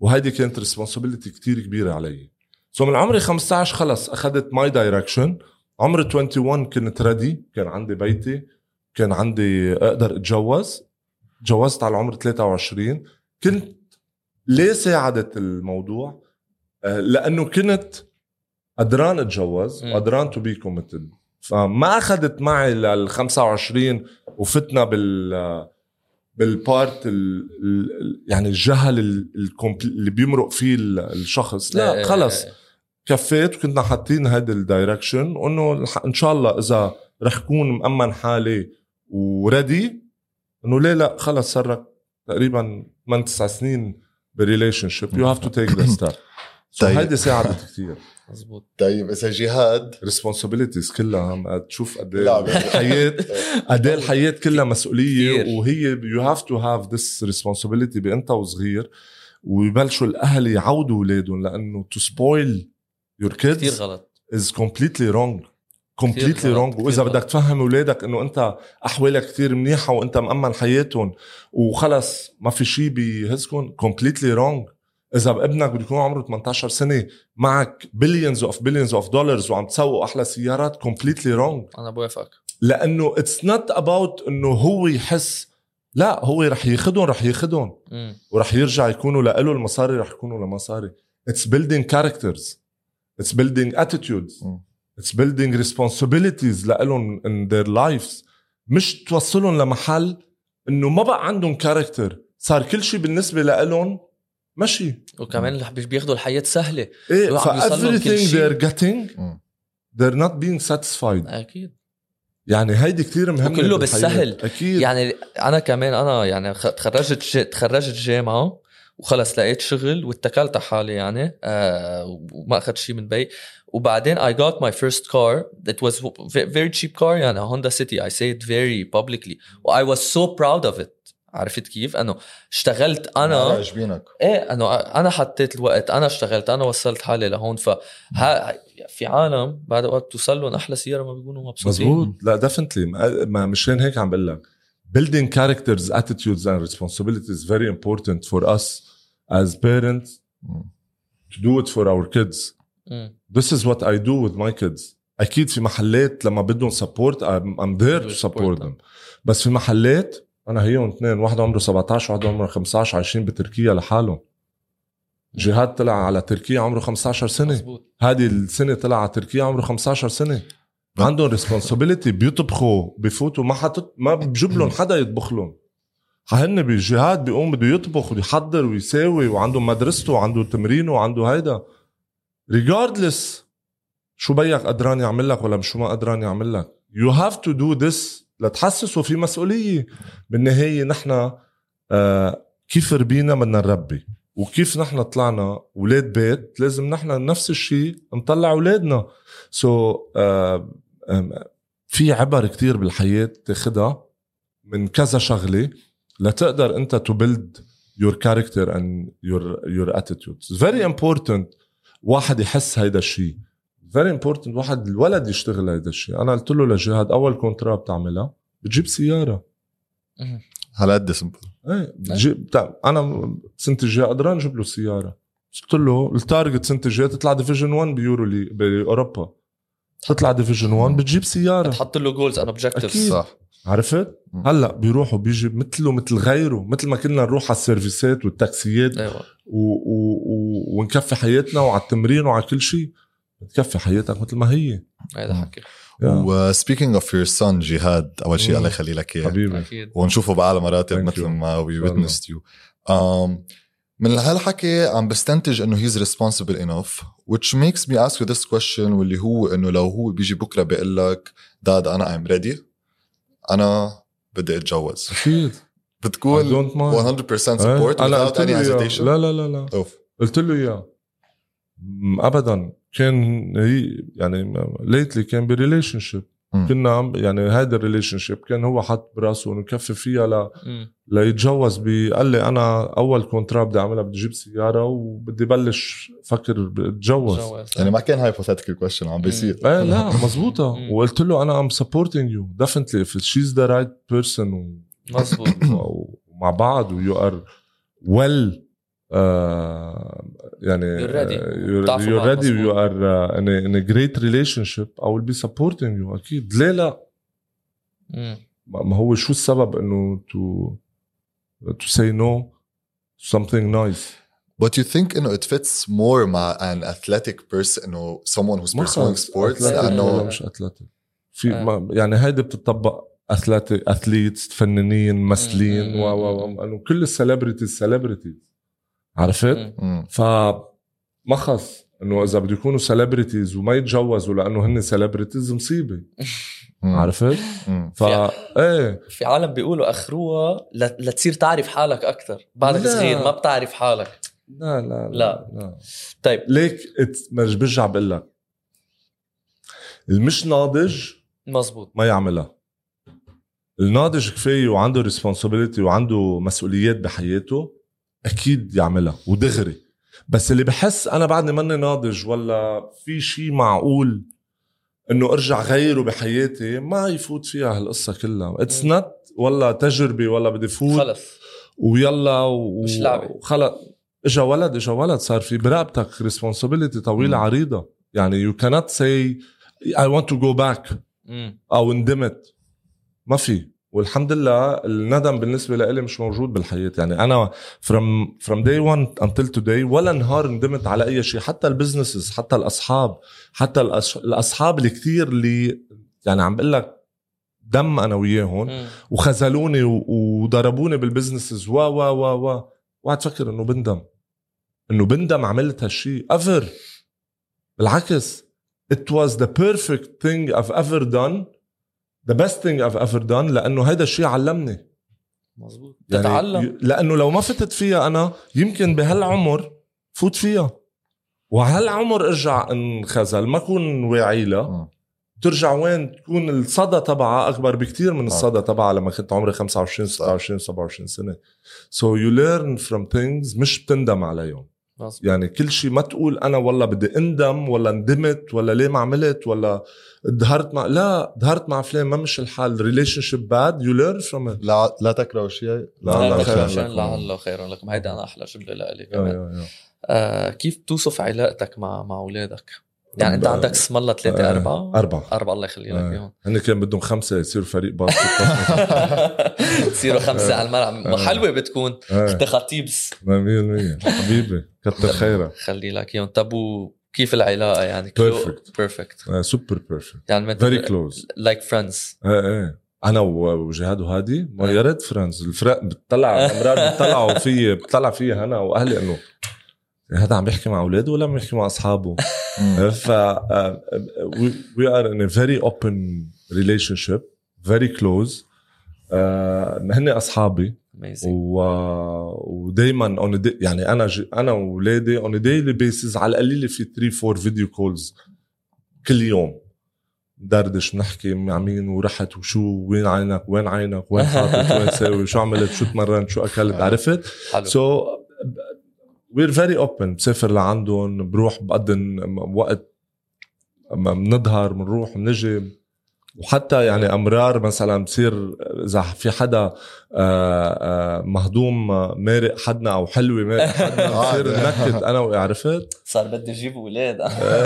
وهيدي كانت responsibility كتير كبيرة علي. so من عمري 15 خلص أخذت my direction عمري 21 كنت ready كان عندي بيتي كان عندي أقدر أتجوز تجوزت على عمر 23 كنت ليه ساعدت الموضوع؟ آه، لأنه كنت قدران
أتجوز.
وقدران to be committed فما أخذت معي لل 25 وفتنا بال بال part ال ال يعني الجهل اللي بيمرق فيه ال- الشخص
إيه،
لا
إيه،
خلص
إيه.
كفيت وكنا حاطين هيدا ال direction وإنه إن شاء الله إذا رح كون مأمن حالي و ready إنه ليه لا؟ خلص صار لك تقريبا 8 9 سنين ب relationship you have to take the step
طيب.
هيدي ساعدت كثير
مزبوط
طيب إذا جهاد؟
responsibilities كلها عم تشوف قد إيه الحياة قد إيه الحياة كلها مسؤولية
كتير.
وهي you have to have this responsibility بأنت وصغير ويبلشوا الأهل يعودوا أولادهم لأنه to spoil your
كثير
kids
غلط.
is completely wrong completely
غلط،
wrong
كتير
وإذا
غلط.
بدك تفهم أولادك إنه أنت أحوالك كتير منيحة وأنت مأمن حياتهم وخلص ما في شيء بيهزكم completely wrong إذا ابنك بده يكون عمره 18 سنة معك billions of billions of dollars وعم تسوقوا أحلى سيارات completely wrong
أنا بوافقك.
لأنه it's not about إنه هو يحس لا هو رح ياخدهم رح ياخدهم.
مم.
ورح يرجع يكونوا لإله المصاري رح يكونوا لمصاري. it's building characters. it's building attitudes.
مم.
it's building responsibilities لإلهم in their lives. مش توصلهم لمحل إنه ما بقى عندهم character صار كل شيء بالنسبة لإلهم مشي.
وكمان بياخذوا الحياة
سهلة.
إيه
ف
لهم
everything
شيء.
they're getting they're not being satisfied.
أكيد.
يعني هيدي كثير مهمة
وكله. بالسهل.
أكيد.
يعني أنا كمان أنا يعني خ- تخرجت تخرجت جامعة. وخلص لقيت شغل واتكلت على حالي يعني آه وما اخذت شيء من بي. وبعدين I got my first car that was ve- very cheap car يعني Honda City I say it very publicly. و I was so proud of it. عرفت كيف؟ إنه اشتغلت أنا.
عاجبينك
إيه إنه أنا حطيت الوقت أنا اشتغلت أنا وصلت حالي لهون. ف في عالم بعد وقت توصل لهم أحلى سيارة ما بيكونوا مبسوطين.
مزبوط لا definitely مشان هيك عم بقول لك. Building characters attitudes and responsibilities is very important for us. As parents
Mm.
to do it for our kids.
مم.
this is what I do with my kids. أكيد في محلات لما بدهم support I'm, I'm there to support them. بس في محلات أنا هيهم اثنين واحد عمره 17 وواحد عمره 15 عايشين بتركيا لحالهم. جهاد طلع على تركيا عمره 15 سنة.
مزبوط
هذه السنة طلع على تركيا عمره 15 سنة. عندهم responsibility بيطبخوا بفوتوا ما حتط ما بجيب لهم حدا يطبخ لهم. هن بجهاد بيقوم بده يطبخ ويحضر ويساوي وعنده مدرسته وعنده تمرينه وعنده هيدا. regardless شو بيك قدران يعمل لك ولا شو ما قدران يعمل لك. you have to do this لتحسسوا في مسؤولية. بالنهاية نحن آه كيف ربينا بدنا نربي؟ وكيف نحن طلعنا ولاد بيت؟ لازم نحن نفس الشيء نطلع أولادنا. so so, uh, um, في عبر كتير بالحياة تاخدها من كذا شغلة. لتقدر انت to build your character and your your attitude It's very important واحد يحس هيدا الشيء very important واحد الولد يشتغل هيدا الشيء أنا قلت له لجهاد أول contrat بتعملها بتجيب
سيارة.
على قد simple
إيه بتجيب أنا سنه الجاية قدران أجيب له سيارة. قلت له ال target سنه الجاية تطلع division 1 ب EuroLeague بأوروبا. تطلع division 1 بتجيب سيارة.
تحط له goals and objectives
أكيد.
صح.
عرفت؟
مم.
هلأ بيروحوا بيجي مثله مثل غيره مثل ما كنا نروح على السيرفيسات والتاكسيات
أيوه.
و... و... و... ونكفي حياتنا وعلى التمرين وعلى كل شيء. بتكفي حياتك مثل ما هي.
هيدا حكي
و
speaking of your son جهاد أول شيء. الله يخلي لك إياه.
حبيبي.
أكيد.
ونشوفه بأعلى مراتب مثل. ما we you. Um, من هالحكي عم بستنتج إنه he's responsible enough which makes me ask you this question واللي هو إنه لو هو بيجي بكرة بيقول لك dad أنا I'm ready. أنا بدي أتجوز.
أكيد. mind.
100% support
إيه؟
without
قلت
any hesitation.
لا لا لا لا.
أوف.
قلت له إياه. ابدا. كان هي يعني lately كان ب relationship
مم.
كنا عم يعني هذا ال relationship كان هو حط براسه إنه يكفي فيها ل... ليتجوز بي قال لي أنا أول contrat بدي أعملها بدي أجيب سيارة وبدي بلش فكر اتجوز.
يعني ما كان hypothetical question عم بيصير.
إيه لا مزبوطة.
مم.
وقلت له أنا I'm supporting you definitely if she's the right person و...
مزبوط.
ومع بعض و you are well يعني
You're ready.
you're, you're ready you are uh, in, a, in a great relationship I will be supporting you أكيد ليه لا
مم.
ما هو شو السبب انه to to say no to something nice
But you think انه it fits more مع an athletic person انه someone who's pursuing sports لأنه
مش athletic في
آه.
ما يعني هيدي بتطبق athletic athletes فنانين ممثلين
مم.
و و و كل ال celebrities
celebrities
عرفت؟
ف ما خص إنه إذا بده يكونوا celebrities وما يتجوزوا لأنه هن celebrities
مصيبة.
عرفت؟ ف إيه.
في عالم بيقولوا أخروها لتصير تعرف حالك أكثر. بعدك
لا.
صغير ما بتعرف حالك.
لا لا
لا.
لا.
طيب.
ليك برجع بقول لك. المش ناضج
مزبوط
ما يعملها. الناضج كفاية وعنده ريسبونسابيلتي وعنده مسؤوليات بحياته. أكيد يعملها ودغري بس اللي بحس أنا بعدني ماني ناضج ولا في شيء معقول إنه أرجع غيره بحياتي ما يفوت فيها هالقصة كلها
it's.
not ولا تجربة ولا بدي فوت
خلص
ويلا و...
مش لعبة.
وخلص إجا ولد إجا ولد صار في برقبتك responsibility طويلة
مم.
عريضة يعني يو كانت سي اي ونت تو جو باك. أو ندمت ما في والحمد لله الندم بالنسبة لي مش موجود بالحياة. يعني أنا from from day one until today ولا نهار ندمت على أي شيء. حتى ال businesses حتى الأصحاب حتى الأش... الأصحاب الكثير اللي يعني عم بقول لك دم أنا وياهم. وخذلوني و- وضربوني بالبزنسز و و و و وقعد تفكر إنه بندم. إنه بندم عملت هالشيء ever. بالعكس. It was the perfect thing I've ever done. The best thing I've ever done لأنه هيدا الشيء علمني.
مزبوط
يعني
تتعلم.
لأنه لو ما فتت فيها أنا يمكن بهالعمر فوت فيها. وهالعمر ارجع انخزل ما كون واعي لها. ترجع وين؟ تكون الصدى تبعها أكبر بكتير من الصدى تبعها لما كنت عمري 25 26 27 سنة. So you learn from things مش بتندم عليهم.
مظبوط.
يعني كل شيء ما تقول أنا والله بدي اندم ولا ندمت ولا ليه ما عملت ولا ظهرت مع لا ظهرت مع فلان ما مش الحال. relationship bad you learn from it
لا لا تكرهوا شيء.
لا
لا
لا
خير
خير
لكم لعل خير لكم هيدا أنا أحلى جمله لإلي
آه،
كمان آه كيف بتوصف علاقتك مع مع أولادك؟ يعني
أنت
عندك اسم الله ثلاثة
آه،
أربعة؟
أربعة.
أربعة الله يخلي لك
آه.
إياهم
هن كان بدهم خمسة يصيروا فريق basket.
تصيروا خمسة على الملعب.
آه.
حلوة بتكون.
آه،
انت خطيبس
100% حبيبي كتر خيرك.
خلي لك إياهم. طب وكيف العلاقة يعني؟
Perfect.
perfect
super perfect
يعني
very
close like
friends إيه إيه أنا وجهاد وهادي we're friends الفرق بتطلع امرار بتطلعوا في بتطلع في أنا وأهلي إنه هذا عم بيحكي مع اولاده ولا عم بيحكي مع أصحابه؟ ف we are in very open relationship very close هن
أصحابي.
و... ودائما on يعني أنا ج... أنا واولادي on daily basis على القليله في 3 4 video calls كل يوم. دردش بنحكي مع مين ورحت وشو وين عينك وين عينك وين حاطط وين ساوي شو عملت شو تمرنت شو أكلت عرفت؟ so we're very open بسافر لعندهم بروح بقضي وقت بنظهر بنروح بنجي. وحتى يعني أمرار مثلا بصير إذا في حدا آه، آه، مهضوم مارق حدنا أو حلوة مارق حدنا بصير نكت أنا وعرفت.
صار بدي أجيب أولاد.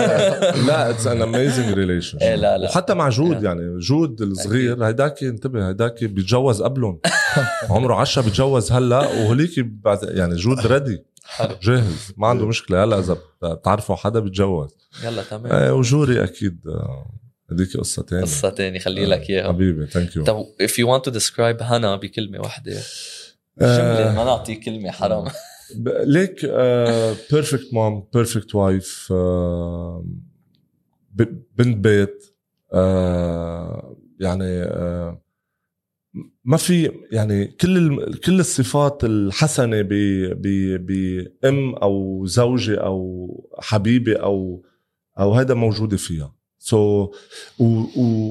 لا it's an amazing relation
إيه، لا، لا.
وحتى مع جود
يعني.
يعني جود الصغير هيداك انتبه هيداك بيتجوز قبلهم. عمره 10 بيتجوز هلأ وهوليك بعد يعني جود ready
حلو.
جاهز. ما عنده مشكلة. هلأ إذا بتعرفوا حدا بيتجوز.
يلا تمام.
آه، وجوري أكيد. آه، هذيك قصة تانية.
قصة تاني خلي لك إياها.
حبيبي thank you
طب if you want to describe هنا بكلمة واحدة. جملة ما نعطي كلمة حرام.
ليك perfect mom perfect wife بنت بيت آه، يعني آه، ما في يعني كل كل الصفات الحسنة ب ب بأم أو زوجة أو حبيبة أو أو هذا موجودة فيها. سو so,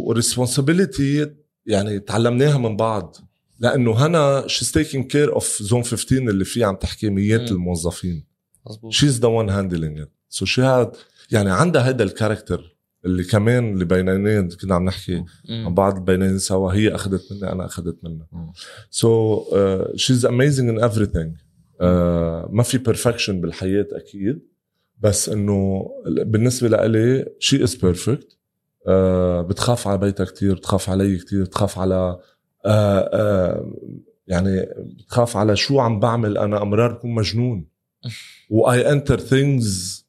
و responsibility يعني تعلمناها من بعض. لأنه هنا she's taking care of Zone 15 اللي فيه عم تحكي ميات. الموظفين.
مظبوط.
she's the one handling it so she had يعني عندها هذا ال character اللي كمان اللي بيننا كنا عم نحكي
مم.
بعض بيننا سوا هي أخذت مني أنا أخذت منها. so she's amazing in everything. Uh, ما في perfection بالحياة أكيد. بس إنه بالنسبة لإلي she is perfect بتخاف على بيتها كتير بتخاف علي كتير بتخاف على uh, uh, يعني بتخاف على شو عم بعمل أنا أمرار بكون مجنون. و I enter things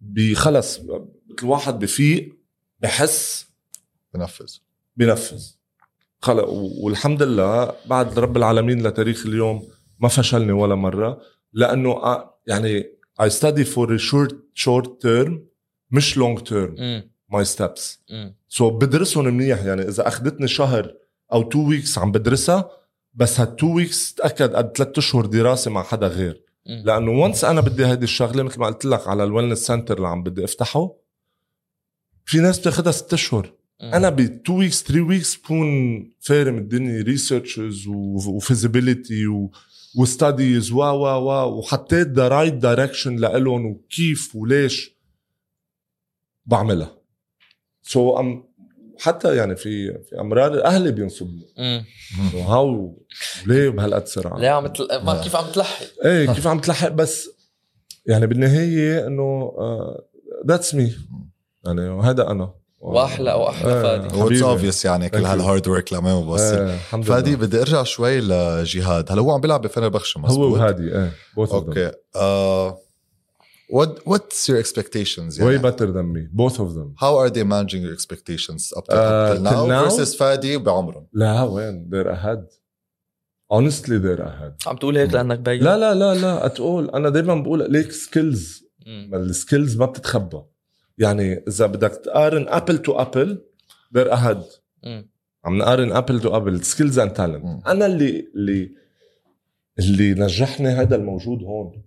بخلص مثل واحد بفيق بحس
بنفذ.
بنفذ. خلص والحمد لله بعد رب العالمين لتاريخ اليوم ما فشلني ولا مرة لأنه آ- يعني I study for a short short term مش long term my steps. so so بدرسهم منيح يعني إذا أخذتني شهر أو two weeks عم بدرسها بس هال two weeks تأكد قد ثلاث أشهر دراسة مع حدا غير
مم.
لأنه once أنا بدي هيدي الشغلة مثل ما قلت لك على ال wellness center اللي عم بدي أفتحه في ناس بتاخذها ست
أشهر.
أنا ب 2 weeks 3 weeks بكون فارم الدنيا researches و feasibility و studies و و و وحطيت the right direction لإلهم وكيف وليش بعملها. so so I'm حتى يعني في في أمرار أهلي بينصبوا how ليه بهالقد سرعه
ليه عم تل... ما كيف عم تلحق؟
إيه كيف عم تلحق؟ بس يعني بالنهاية إنه that's me يعني وهذا أنا.
واحلى واحلى
إيه،
فادي.
و
it's.
obvious يعني كل.
هال
hard work لما بوصل.
إيه
فادي بدي أرجع شوي لجهاد. هلا هو عم بيلعب بفنربخشة
هو
مزبوط؟
وهادي إيه both of them.
okay. uh, what what's your expectations
way
يعني
better than me both of them.
How are they managing your expectations up to,
Uh,
up till now,
till now?
versus فادي بعمرهم؟
لا وين؟ they're ahead. Honestly they're ahead.
عم تقول هيك لأنك باين.
لا لا لا لا اتقول أنا دائما بقول ليك skills.
ال
skills ما بتتخبى. يعني إذا بدك تقارن apple to apple ahead
مم.
عم نقارن apple to apple skills and
talent.
أنا اللي اللي اللي نجحني هذا الموجود هون.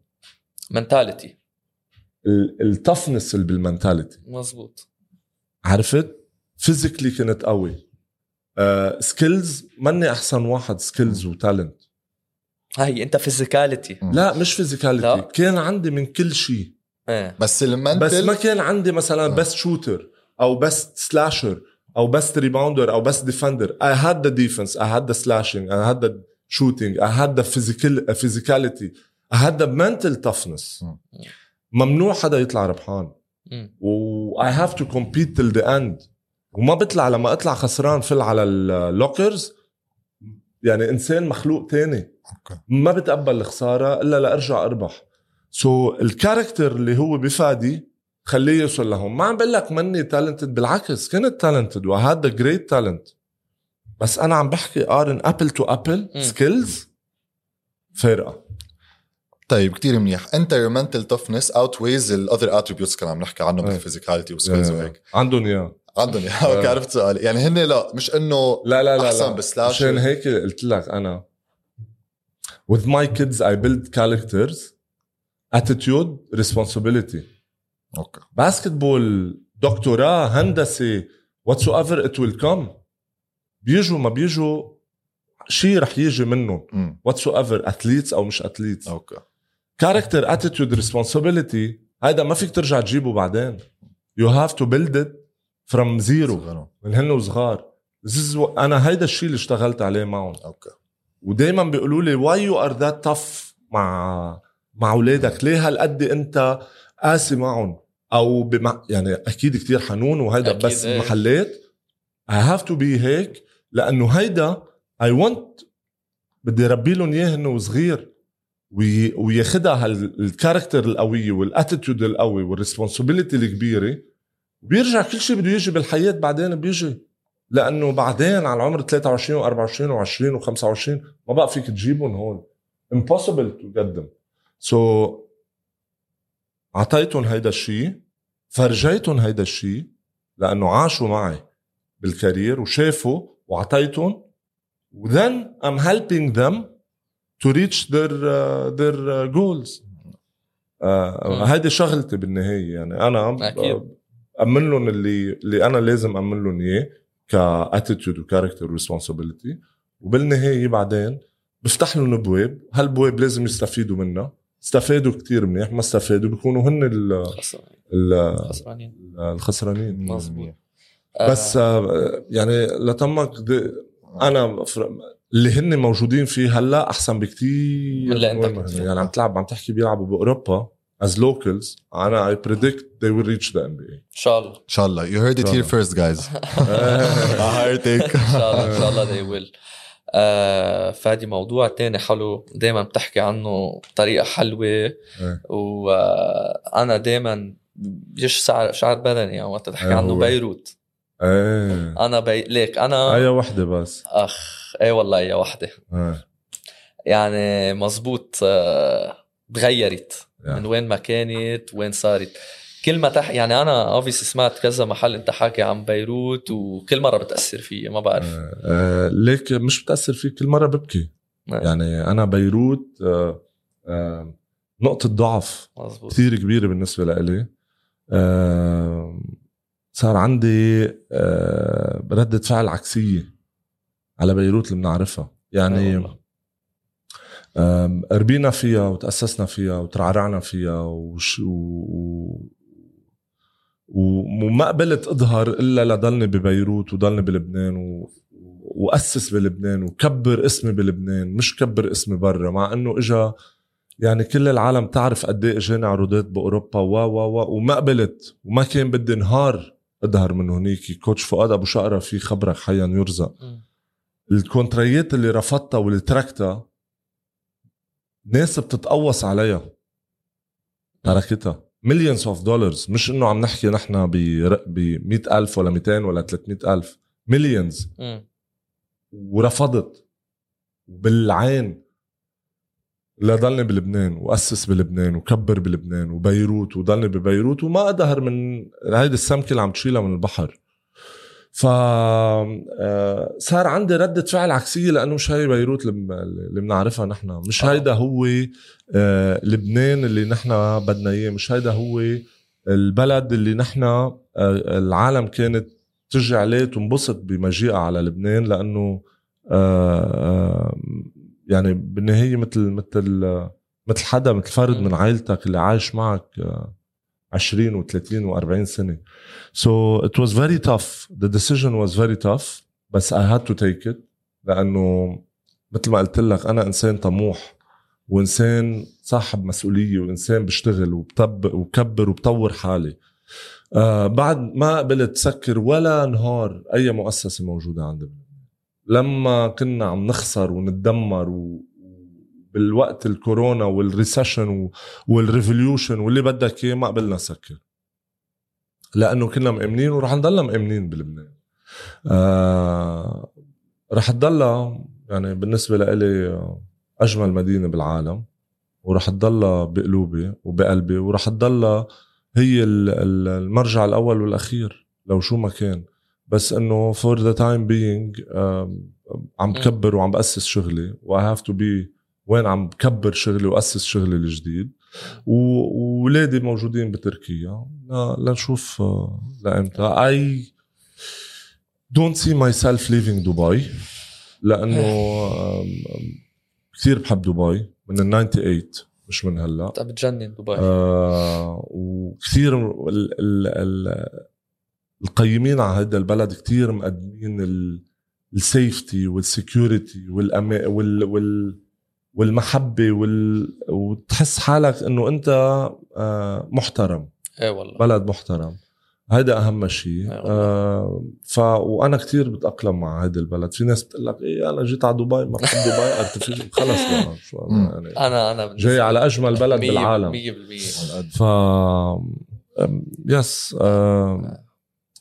mentality
ال toughness اللي بال mentality
مزبوط.
عرفت؟ physically كنت قوي. skills ماني أحسن واحد skills و talent
هي أنت physicality
لا مش
physicality.
كان عندي من كل شيء
إيه
بس ال mental
بس ما كان عندي مثلا
آه.
best shooter أو best slasher أو best rebounder أو best defender I had the defense I had the slashing I had the shooting I had the physical physicality I had the mental toughness
مم.
ممنوع حدا يطلع ربحان. و I have to compete till the end وما بطلع لما أطلع خسران فل على ال lockers يعني إنسان مخلوق تاني
أوكي.
ما بتقبل الخسارة إلا لأرجع أربح so, so, ال character اللي هو بفادي خليه يوصل لهم ما عم بقول لك مني talented بالعكس كنت talented وهذا great talent بس أنا عم بحكي قارن apple to
apple.
skills فارقة.
طيب كتير منيح. انت your mental toughness outweighs ال other attributes كنا عم نحكي عنهم
إيه.
بال physicality و skills وهيك.
عندهم إياه.
عندهم اياها أوكي عرفت سؤالي. يعني هن لا مش إنه
لا لا لا
أحسن
لا
بال slasher.
عشان هيك قلت لك أنا with my kids I build characters attitude responsibility
أوكي
basketball دكتوراه هندسة whatsoever it will come بيجوا ما بيجوا شيء رح يجي
منهم
whatsoever athletes أو مش athletes
أوكي
character attitude responsibility هيدا ما فيك ترجع تجيبه بعدين. you have to build it from zero من هن وصغار. أنا هيدا الشيء اللي اشتغلت عليه معهم.
أوكي
ودائما بيقولوا لي why you are that tough مع مع اولادك ليه؟ هالقد انت قاسي معهم. أو بمع يعني أكيد كتير حنون وهيدا
أكيد،
بس
إيه.
محلات. I have to be هيك لأنه هيدا I want بدي ربي لهم إياه إنه صغير. وي- وياخدها هال character القويه وال attitude القوي وال responsibility الكبيرة. بيرجع كل شيء بده يجي بالحياة بعدين بيجي. لأنه بعدين على العمر 23 و24 و20 و25 ما بقى فيك تجيبهم هون. Impossible to get them. So أعطيتهم هيدا الشيء فرجيتهم هيدا الشيء لأنه عاشوا معي بال career وشافوا وأعطيتهم و then I'm helping them to reach their uh, their uh, goals uh,
مم.
هيدي شغلتي بالنهاية يعني أنا
أكيد.
أمن لهم اللي اللي أنا لازم أمن لهم إياه ك attitude و character و responsibility وبالنهاية بعدين بفتح لهم ابواب هالبواب لازم يستفيدوا منها استفادوا كتير منيح ما استفادوا بيكونوا هن ال-
خسرانين.
ال-
خسرانين.
الخسرانين
مظبوط.
بس آه، يعني لتمك أنا فر- اللي هن موجودين فيه هلأ أحسن بكتير.
من اللي. فيه.
يعني عم تلعب عم تحكي بيلعبوا بأوروبا as locals أنا I predict they will reach the NBA
إن شاء الله.
إن شاء الله. You heard it here first guys. هارتك
إن شاء الله إن شاء الله they will. آه فادي موضوع تاني حلو دايما بتحكي عنه بطريقة حلوة
إيه.
وأنا دايما بيجيش شعر شعر بدني يعني وقت تحكي
إيه
عنه
هو.
بيروت
إيه
أنا بي... ليك أنا
اي وحدة بس
أخ إيه والله يا وحدة
إيه.
يعني مزبوط آه، تغيرت
يعني.
من وين ما كانت وين صارت كل ما تح يعني أنا اوبسي سمعت كذا محل أنت حاكي عن بيروت وكل مرة بتأثر فيي ما بعرف.
آه، آه، ليك مش بتأثر فيك كل مرة ببكي.
نعم.
يعني أنا بيروت آه، آه، نقطة ضعف
مزبوط
كثير كبيرة بالنسبة لإلي. آه، صار عندي آه، ردة فعل عكسية على بيروت اللي بنعرفها.
آه
يعني ربينا فيها وتأسسنا فيها وترعرعنا فيها وش و... وما قبلت اظهر الا لضلني ببيروت وضلني بلبنان و... وأسس بلبنان وكبر اسمي بلبنان مش كبر اسمي برا مع إنه إجا يعني كل العالم تعرف قد إيه إجاني عروضات بأوروبا و و و وما قبلت وما كان بدي نهار أظهر من هنيك كوتش فؤاد أبو شقرة في خبرك حيا يرزق.
ال
contrayet اللي رفضتها واللي تركتها ناس بتتقوص عليها تركتها. millions of dollars مش إنه عم نحكي نحن ب 100000 ولا 200 ولا 300000
millions.
ورفضت. بالعين. لضلني بلبنان وأسس بلبنان وكبر بلبنان وبيروت وضلني ببيروت وما اظهر من هيدي السمكة اللي عم تشيلها من البحر. ف آه، صار عندي ردة فعل عكسية لأنه مش هي بيروت اللي بنعرفها نحن مش
آه.
هيدا هو آه، لبنان اللي نحن بدنا إياه مش هيدا هو البلد اللي نحن العالم كانت تجي عليه تنبسط بمجيئها على لبنان لأنه يعني بالنهاية مثل مثل مثل حدا مثل فرد. من عائلتك اللي عايش معك 20 و30 و40 سنة. So it was very tough. The decision was very tough بس I had to take it. لأنه مثل ما قلت لك أنا إنسان طموح وإنسان صاحب مسؤولية وإنسان بشتغل وبطب وبكبر وبطور حالي. آه بعد ما قبلت سكر ولا نهار أي مؤسسة موجودة عندنا. لما كنا عم نخسر ونتدمر و بالوقت الكورونا وال recession وال revolution واللي بدك إياه ما قبلنا سكر لأنه كنا مأمنين ورح نضلنا مأمنين بلبنان. آه رح تضلها يعني بالنسبة لإلي أجمل مدينة بالعالم ورح تضلها بقلوبي وبقلبي ورح تضلها هي ال- ال- المرجع الأول والأخير لو شو ما كان. بس إنه for the time being عم بكبر وعم بأسس شغلي و have to be وين عم بكبر شغلي وأسس شغلي الجديد. وولادي موجودين بتركيا. لا- لنشوف آه، لإمتى. I don't see myself leaving دبي لأنه آم، كثير بحب دبي من ال 98 مش من هلأ.
انت بتجنن دبي
آه وكثير ال ال ال القيمين على هذا البلد كثير مقدمين ال- ال safety وال security والأما وال وال والمحبة وال وتحس حالك إنه أنت آه محترم.
إيه والله.
بلد محترم. هذا أهم شيء
والله.
آه ف وأنا كثير بتأقلم مع هذا البلد. في ناس بتقول لك إيه أنا جيت على دبي ما بحب دبي. خلص شو. يعني.
أنا أنا
جاي على أجمل بلد بالعالم.
100%
ف yes أم،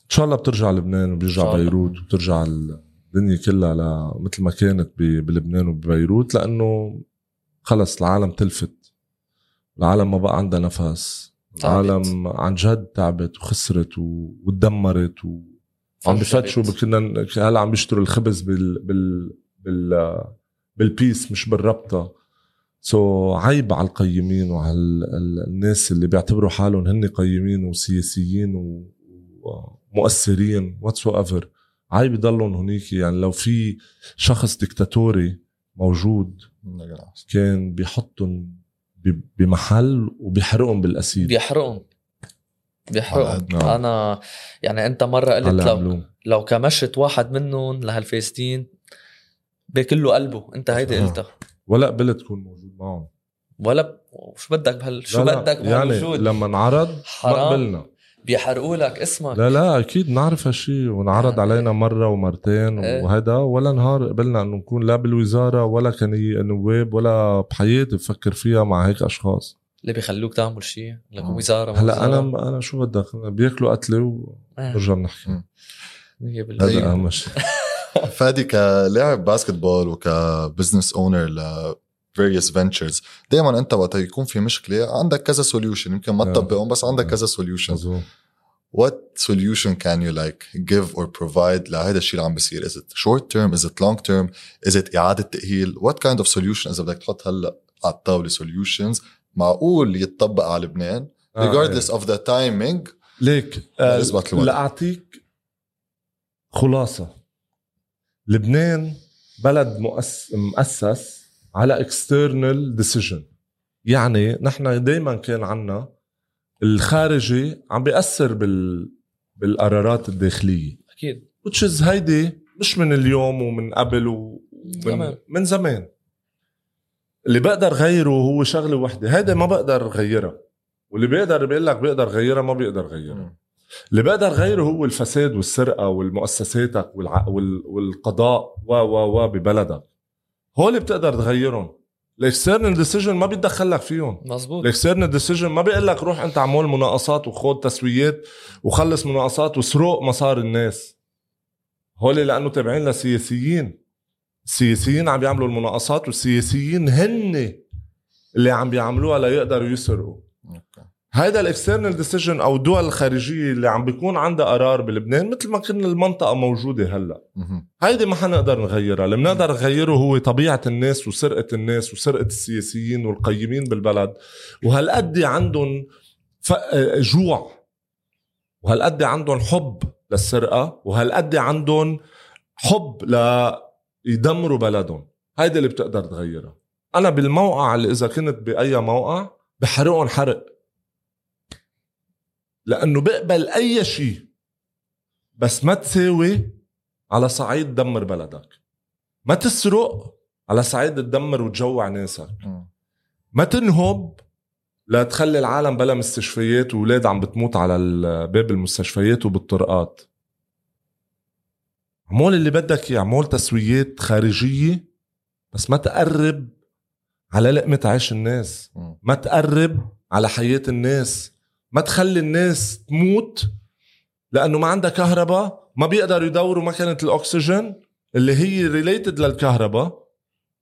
إن شاء الله بترجع لبنان وبيرجع. بيروت وبترجع الدنيا كلها ل- مثل ما كانت ب- بلبنان وببيروت لأنه خلص العالم تلفت. العالم ما بقى عندها نفس. العالم عن جد تعبت وخسرت و- وتدمرت و... عم بفتشوا كنا هلا عم بيشتروا الخبز بال بال بال بال piece مش بالربطه so, so, عيب على القيمين وعلى ال- ال- الناس اللي بيعتبروا حالهم هن قيمين وسياسيين و- ومؤثرين whatsoever عيب يضلهم هنيك يعني لو في شخص ديكتاتوري موجود كان بيحطهم بمحل وبيحرقهم بال
acid بيحرقهم.
بيحرقهم.
أنا يعني أنت مرة قلت لو لو كمشت واحد منهم لهالفاسدين باكل له قلبه. أنت هيدي
آه.
قلتها.
ولا قبلت تكون موجود معهم.
ولا ب... شو بدك بهال شو
لا
بدك
يعني
بهالوجود؟
لما انعرض ما. قبلنا.
بيحرقوا لك اسمك
لا لا أكيد نعرف هالشيء ونعرض
يعني-
علينا مرة ومرتين
إيه.
وهذا ولا نهار قبلنا إنه نكون لا بالوزارة ولا كني نواب ولا بحياتي بفكر فيها مع هيك أشخاص
اللي بيخلوك تعمل شيء لك
آه.
وزارة
هلأ. أنا أنا شو بدك بياكلوا قتلة ونرجع
آه.
بنحكي
مية بالمية.
هذا
أيوة.
أهم شيء
فادي كلاعب basketball وك business owner ل various ventures. دائما أنت وقت يكون في مشكلة عندك كذا solution يمكن ما
آه.
تطبقهم بس عندك
آه.
كذا
solution
what solution can you like give or provide لهذا الشيء اللي عم بيصير؟ Is it short term? Is it long term? Is it إعادة تأهيل؟ What kind of solution اذا بدك تحط هلا على الطاولة solutions معقول يتطبق على لبنان؟
آه،
regardless of the timing
ليك آه. لأعطيك خلاصة. لبنان بلد مؤس مؤسس على external decision يعني نحن دائما كان عنا الخارجي عم بيأثر بال بالقرارات
الداخلية.
أكيد. Is هيدي مش من اليوم ومن قبل ومن
زمان.
من زمان. اللي بقدر غيره هو شغلة وحدة. هيدا ما بقدر غيرها. واللي بيقدر بيقول لك بيقدر غيرها ما بيقدر غيرها. اللي بقدر غيره هو الفساد والسرقة والمؤسساتك والع... وال... والقضاء و و و ببلدك. هول بتقدر تغيرهم. ال external decision ما بيتدخل لك فيهم.
مزبوط
ال external decision ما بيقول لك روح انت عمول مناقصات وخذ تسويات وخلص مناقصات وسرق مصاري الناس. هول لأنه تابعين لسياسيين. السياسيين عم بيعملوا المناقصات والسياسيين هن اللي عم بيعملوها ليقدروا يسرقوا. هيدا ال external decision أو الدول الخارجية اللي عم بيكون عندها قرار بلبنان مثل ما كنا المنطقة موجودة
هلأ.
هيدي ما حنقدر نغيرها. اللي بنقدر نغيره هو طبيعة الناس وسرقة الناس وسرقة السياسيين والقيمين بالبلد. وهالقد عندهم ف... جوع. وهالقد عندهم حب للسرقة. وهالقد عندهم حب ل يدمروا بلدهم. هيدي اللي بتقدر تغيرها. أنا بالموقع اللي إذا كنت بأي موقع بحرقهم حرق. لأنه بقبل أي شيء بس ما تساوي على صعيد دمر بلدك. ما تسرق على صعيد تدمر وتجوع ناسك. ما تنهب لتخلي العالم بلا مستشفيات وأولاد عم بتموت على باب المستشفيات وبالطرقات. عمول اللي بدك إياه عمول تسويات خارجية بس ما تقرب على لقمة عيش الناس. ما تقرب على حياة الناس. ما تخلي الناس تموت لأنه ما عندها كهرباء ما بيقدروا يدوروا مكنة الأكسجين اللي هي related للكهرباء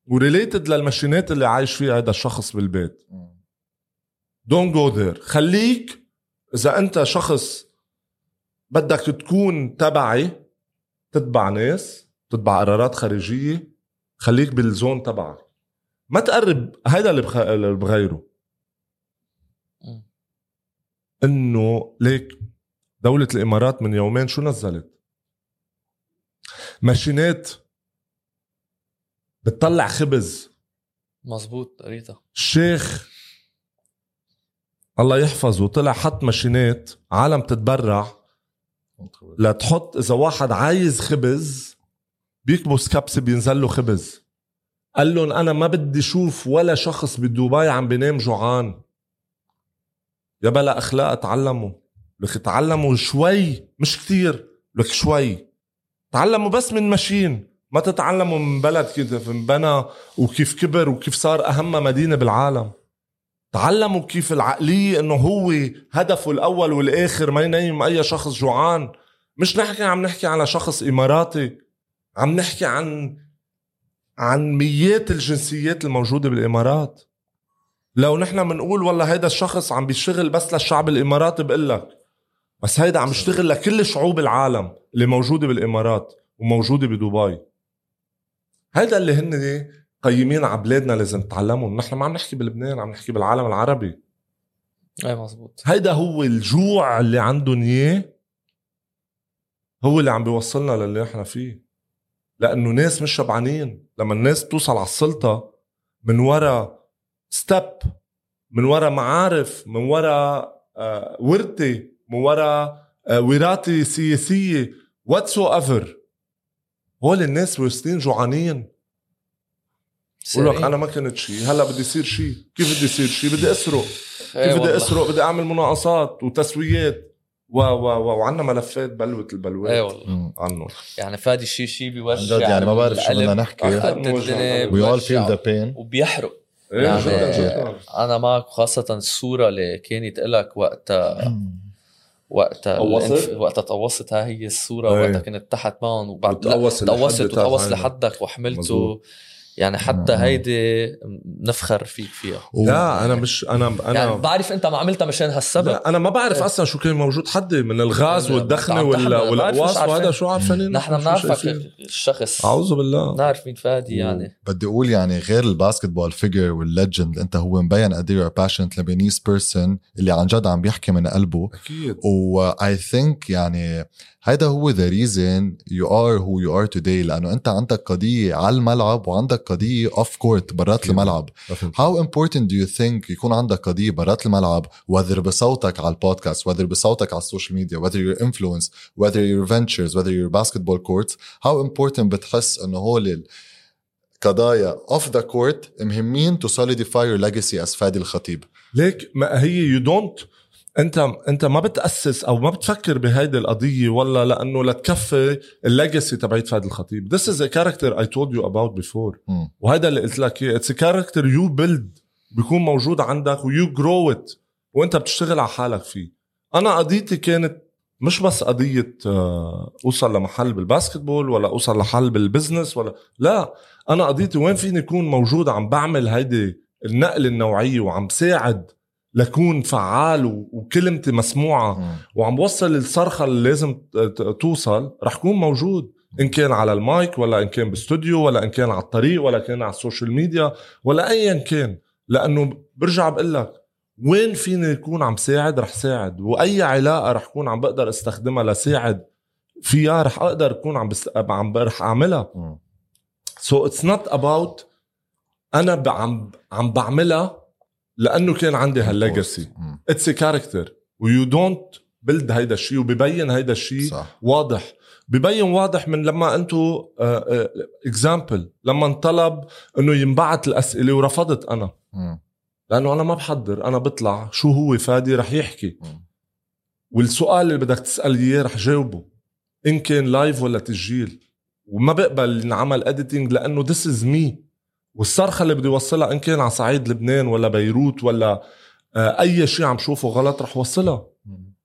و related لل machine ات اللي عايش فيها هذا الشخص بالبيت. don't go there خليك إذا أنت شخص بدك تكون تبعي تتبع ناس تتبع قرارات خارجية خليك بال zone تبعك ما تقرب هيدا اللي, بغيره. إنه ليك دولة الإمارات من يومين شو نزلت؟ machine ات بتطلع خبز.
مزبوط قريتها.
الشيخ الله يحفظه طلع حط ماشينات عالم تتبرع. لتحط إذا واحد عايز خبز بيكبس كبسه بينزل له خبز. قال لهم أنا ما بدي أشوف ولا شخص بدبي عم بينام جوعان. يا بلا أخلاق تعلموا لك تعلموا شوي مش كتير لك شوي. تعلموا بس من ماشين. ما تتعلموا من بلد كيف انبنى وكيف كبر وكيف صار أهم مدينة بالعالم. تعلموا كيف العقلية إنه هو هدفه الأول والآخر ما ينيم أي شخص جوعان. مش نحكي عم نحكي على شخص إماراتي عم نحكي عن عن ميات الجنسيات الموجودة بالإمارات. لو نحن بنقول والله هيدا الشخص عم بيشتغل بس للشعب الإماراتي بقول لك بس هيدا عم يشتغل لكل شعوب العالم اللي موجودة بالإمارات وموجودة بدبي. هيدا اللي هن قيمين على بلادنا لازم نتعلموا نحن ما عم نحكي بلبنان عم نحكي بالعالم العربي.
اي مزبوط.
هيدا هو الجوع اللي عندهم إياه هو اللي عم بيوصلنا للي نحن فيه. لأنه ناس مش شبعانين. لما الناس بتوصل على السلطة من ورا ستيب من ورا معارف من ورا آه، ورثة من ورا آه، وراثة سياسية whatsoever هول الناس واصلين جوعانين. بقول لك. أنا ما كنت شيء هلأ بدي يصير شيء كيف بدي يصير شيء بدي أسرق.
إيه
كيف بدي. أسرق؟ بدي أعمل مناقصات وتسويات. و و و وعندنا ملفات بلوة البلوات.
إيه والله.
مم.
عنهم
يعني فادي شي شي بيوجع
يعني ما بعرف شو بدنا. نحكي. all
بيوجع
feel the pain.
وبيحرق. يعني-
جدا جدا
أنا معك خاصة الصورة اللي كانت لك وقتها وقتها
قوصت؟
الانف- وقتها تقوصت ها هي الصورة
إيه.
وقتها كنت تحت معهم وبعد تقوصت. لحدك وحملته
مزبوط.
يعني حتى. هيدي نفخر فيك فيها.
لا أنا مش أنا أنا
يعني بعرف أنت ما عملتها مشان هالسبب.
لا أنا ما بعرف
إيه.
أصلا شو كان موجود حدي من الغاز
والدخنة
ولا والقواص
عارفين.
وهذا شو عارفين
نحن بنعرفك الشخص.
أعوذ بالله.
بنعرف مين فادي يعني.
بدي أقول يعني غير الباسكتبول فيجر والليجند أنت هو مبين قد إيه باشنت لبنيس بيرسون اللي عن جد عم بيحكي من قلبه.
أكيد.
واي ثينك يعني هيدا هو the reason you are who you are today لأنه أنت عندك قضية على الملعب وعندك قضية off court برات. الملعب. How important do you think يكون عندك قضية برات الملعب؟ Whether بصوتك على ال podcast whether بصوتك على ال social media whether your influence whether your ventures whether your basketball courts. How important بتحس إنه هول القضايا off the court مهمين to solidify your legacy as فادي الخطيب
ليك ما هي you don't انت انت ما بتأسس أو ما بتفكر بهيدي القضية ولا لأنه لتكفي ال legacy تبعت فادي الخطيب. It's a character I told you about before.
مم.
وهذا اللي قلت لك إياه. it's character you build بيكون موجود عندك و you grow it وانت بتشتغل على حالك فيه. أنا قضيتي كانت مش بس قضية آه، أوصل لمحل بال basketball ولا أوصل لحل بال business ولا لا. أنا قضيتي وين فيني اكون موجود عم بعمل هيدي النقل النوعية وعم ساعد لكون فعال وكلمتي مسموعة
مم.
وعم بوصل الصرخة اللي لازم توصل رح كون موجود. إن كان على المايك ولا إن كان باستوديو ولا إن كان على الطريق ولا كان على ال social media ولا ايا كان. لأنه برجع بقول لك وين فيني يكون عم ساعد؟ رح ساعد. وأي علاقة رح كون عم بقدر أستخدمها لساعد فيها رح أقدر أكون عم بس... عم رح أعملها. so it's not about أنا عم عم بعملها لأنه كان عندي هال
legacy.
it's character و you don't build هيدا الشيء وببين هيدا الشيء واضح. ببين واضح من لما أنتو example لما انطلب إنه ينبعت الأسئلة ورفضت أنا.
مم.
لأنه أنا ما بحضر. أنا بطلع. شو هو فادي؟ رح يحكي.
مم.
والسؤال اللي بدك تسأل إياه رح جاوبه. إن كان live ولا تسجيل. وما بقبل ينعمل editing لأنه this is me والصرخة اللي بدي اوصلها إن كان على صعيد لبنان ولا بيروت ولا آه، أي شيء عم شوفه غلط رح وصلها.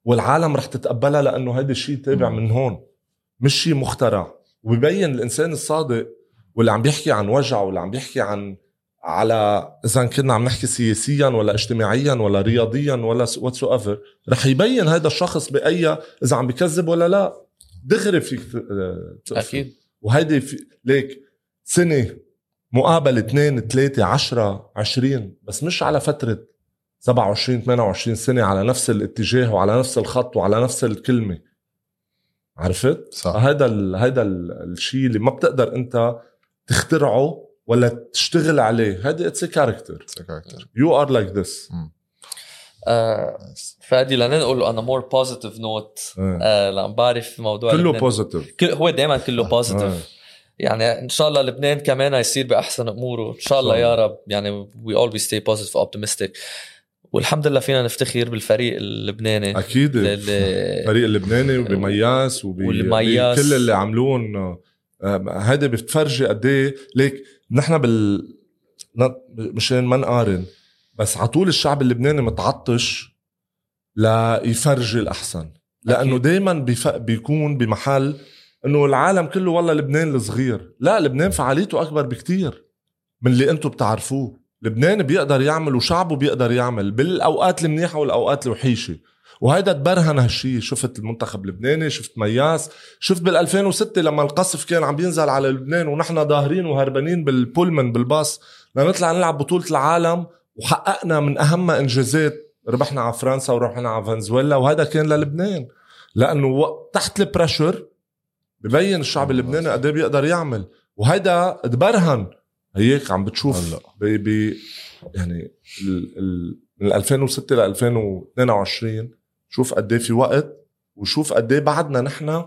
والعالم رح تتقبلها لأنه هيدا الشيء تابع. من هون مش شيء مخترع وبيبين الإنسان الصادق واللي عم بيحكي عن وجع واللي عم بيحكي عن على إذا كنا عم نحكي سياسيا ولا اجتماعيا ولا رياضيا ولا whatsoever رح يبين هذا الشخص بأي إذا عم بكذب ولا لا دغري فيك آه، تقفل.
أكيد
وهيدي في ليك سنة مقابله اثنين ثلاثة عشرة عشرين بس مش على فترة 27 28 سنة على نفس الاتجاه وعلى نفس الخط وعلى نفس الكلمة. عرفت؟
صح.
هذا ال... هذا ال... الشيء اللي ما بتقدر انت تخترعه ولا تشتغل عليه. هذا it's character
character
you are like this
آه فادي لننقل on a more positive note. آه. لأن بعرف موضوع
كله positive
كل هو دائما كله positive يعني إن شاء الله لبنان كمان يصير بأحسن أموره. إن شاء الله يا رب. يعني we always stay positive optimistic. والحمد لله فينا نفتخر بالفريق اللبناني. أكيد.
الفريق اللبناني وبمياس وب
والمياس.
كل اللي عملون هيدا بتفرجي قد إيه. ليك نحن بال مشان ما نقارن بس على طول الشعب اللبناني متعطش ليفرجي الأحسن.
لأنه.
دائما. بيكون بمحل إنه العالم كله والله لبنان الصغير. لا لبنان فعاليته أكبر بكتير من اللي أنتم بتعرفوه. لبنان بيقدر يعمل وشعبه بيقدر يعمل بالأوقات المنيحة والأوقات الوحيشة. وهيدا تبرهن هالشي. شفت المنتخب اللبناني شفت مياس شفت بال 2006 لما القصف كان عم بينزل على لبنان ونحن ظاهرين وهربانين بالبولمن بالباص. لنطلع نلعب بطولة العالم وحققنا من أهم إنجازات. ربحنا على فرنسا وربحنا على فنزويلا وهذا كان للبنان. لأنه تحت ال pressure ببين الشعب اللبناني قد إيه بيقدر يعمل. وهيدا تبرهن. هيك عم بتشوف
هلا.
بي بي يعني ال ال من 2006 ل 2022 شوف قد إيه في وقت وشوف قد إيه بعدنا نحن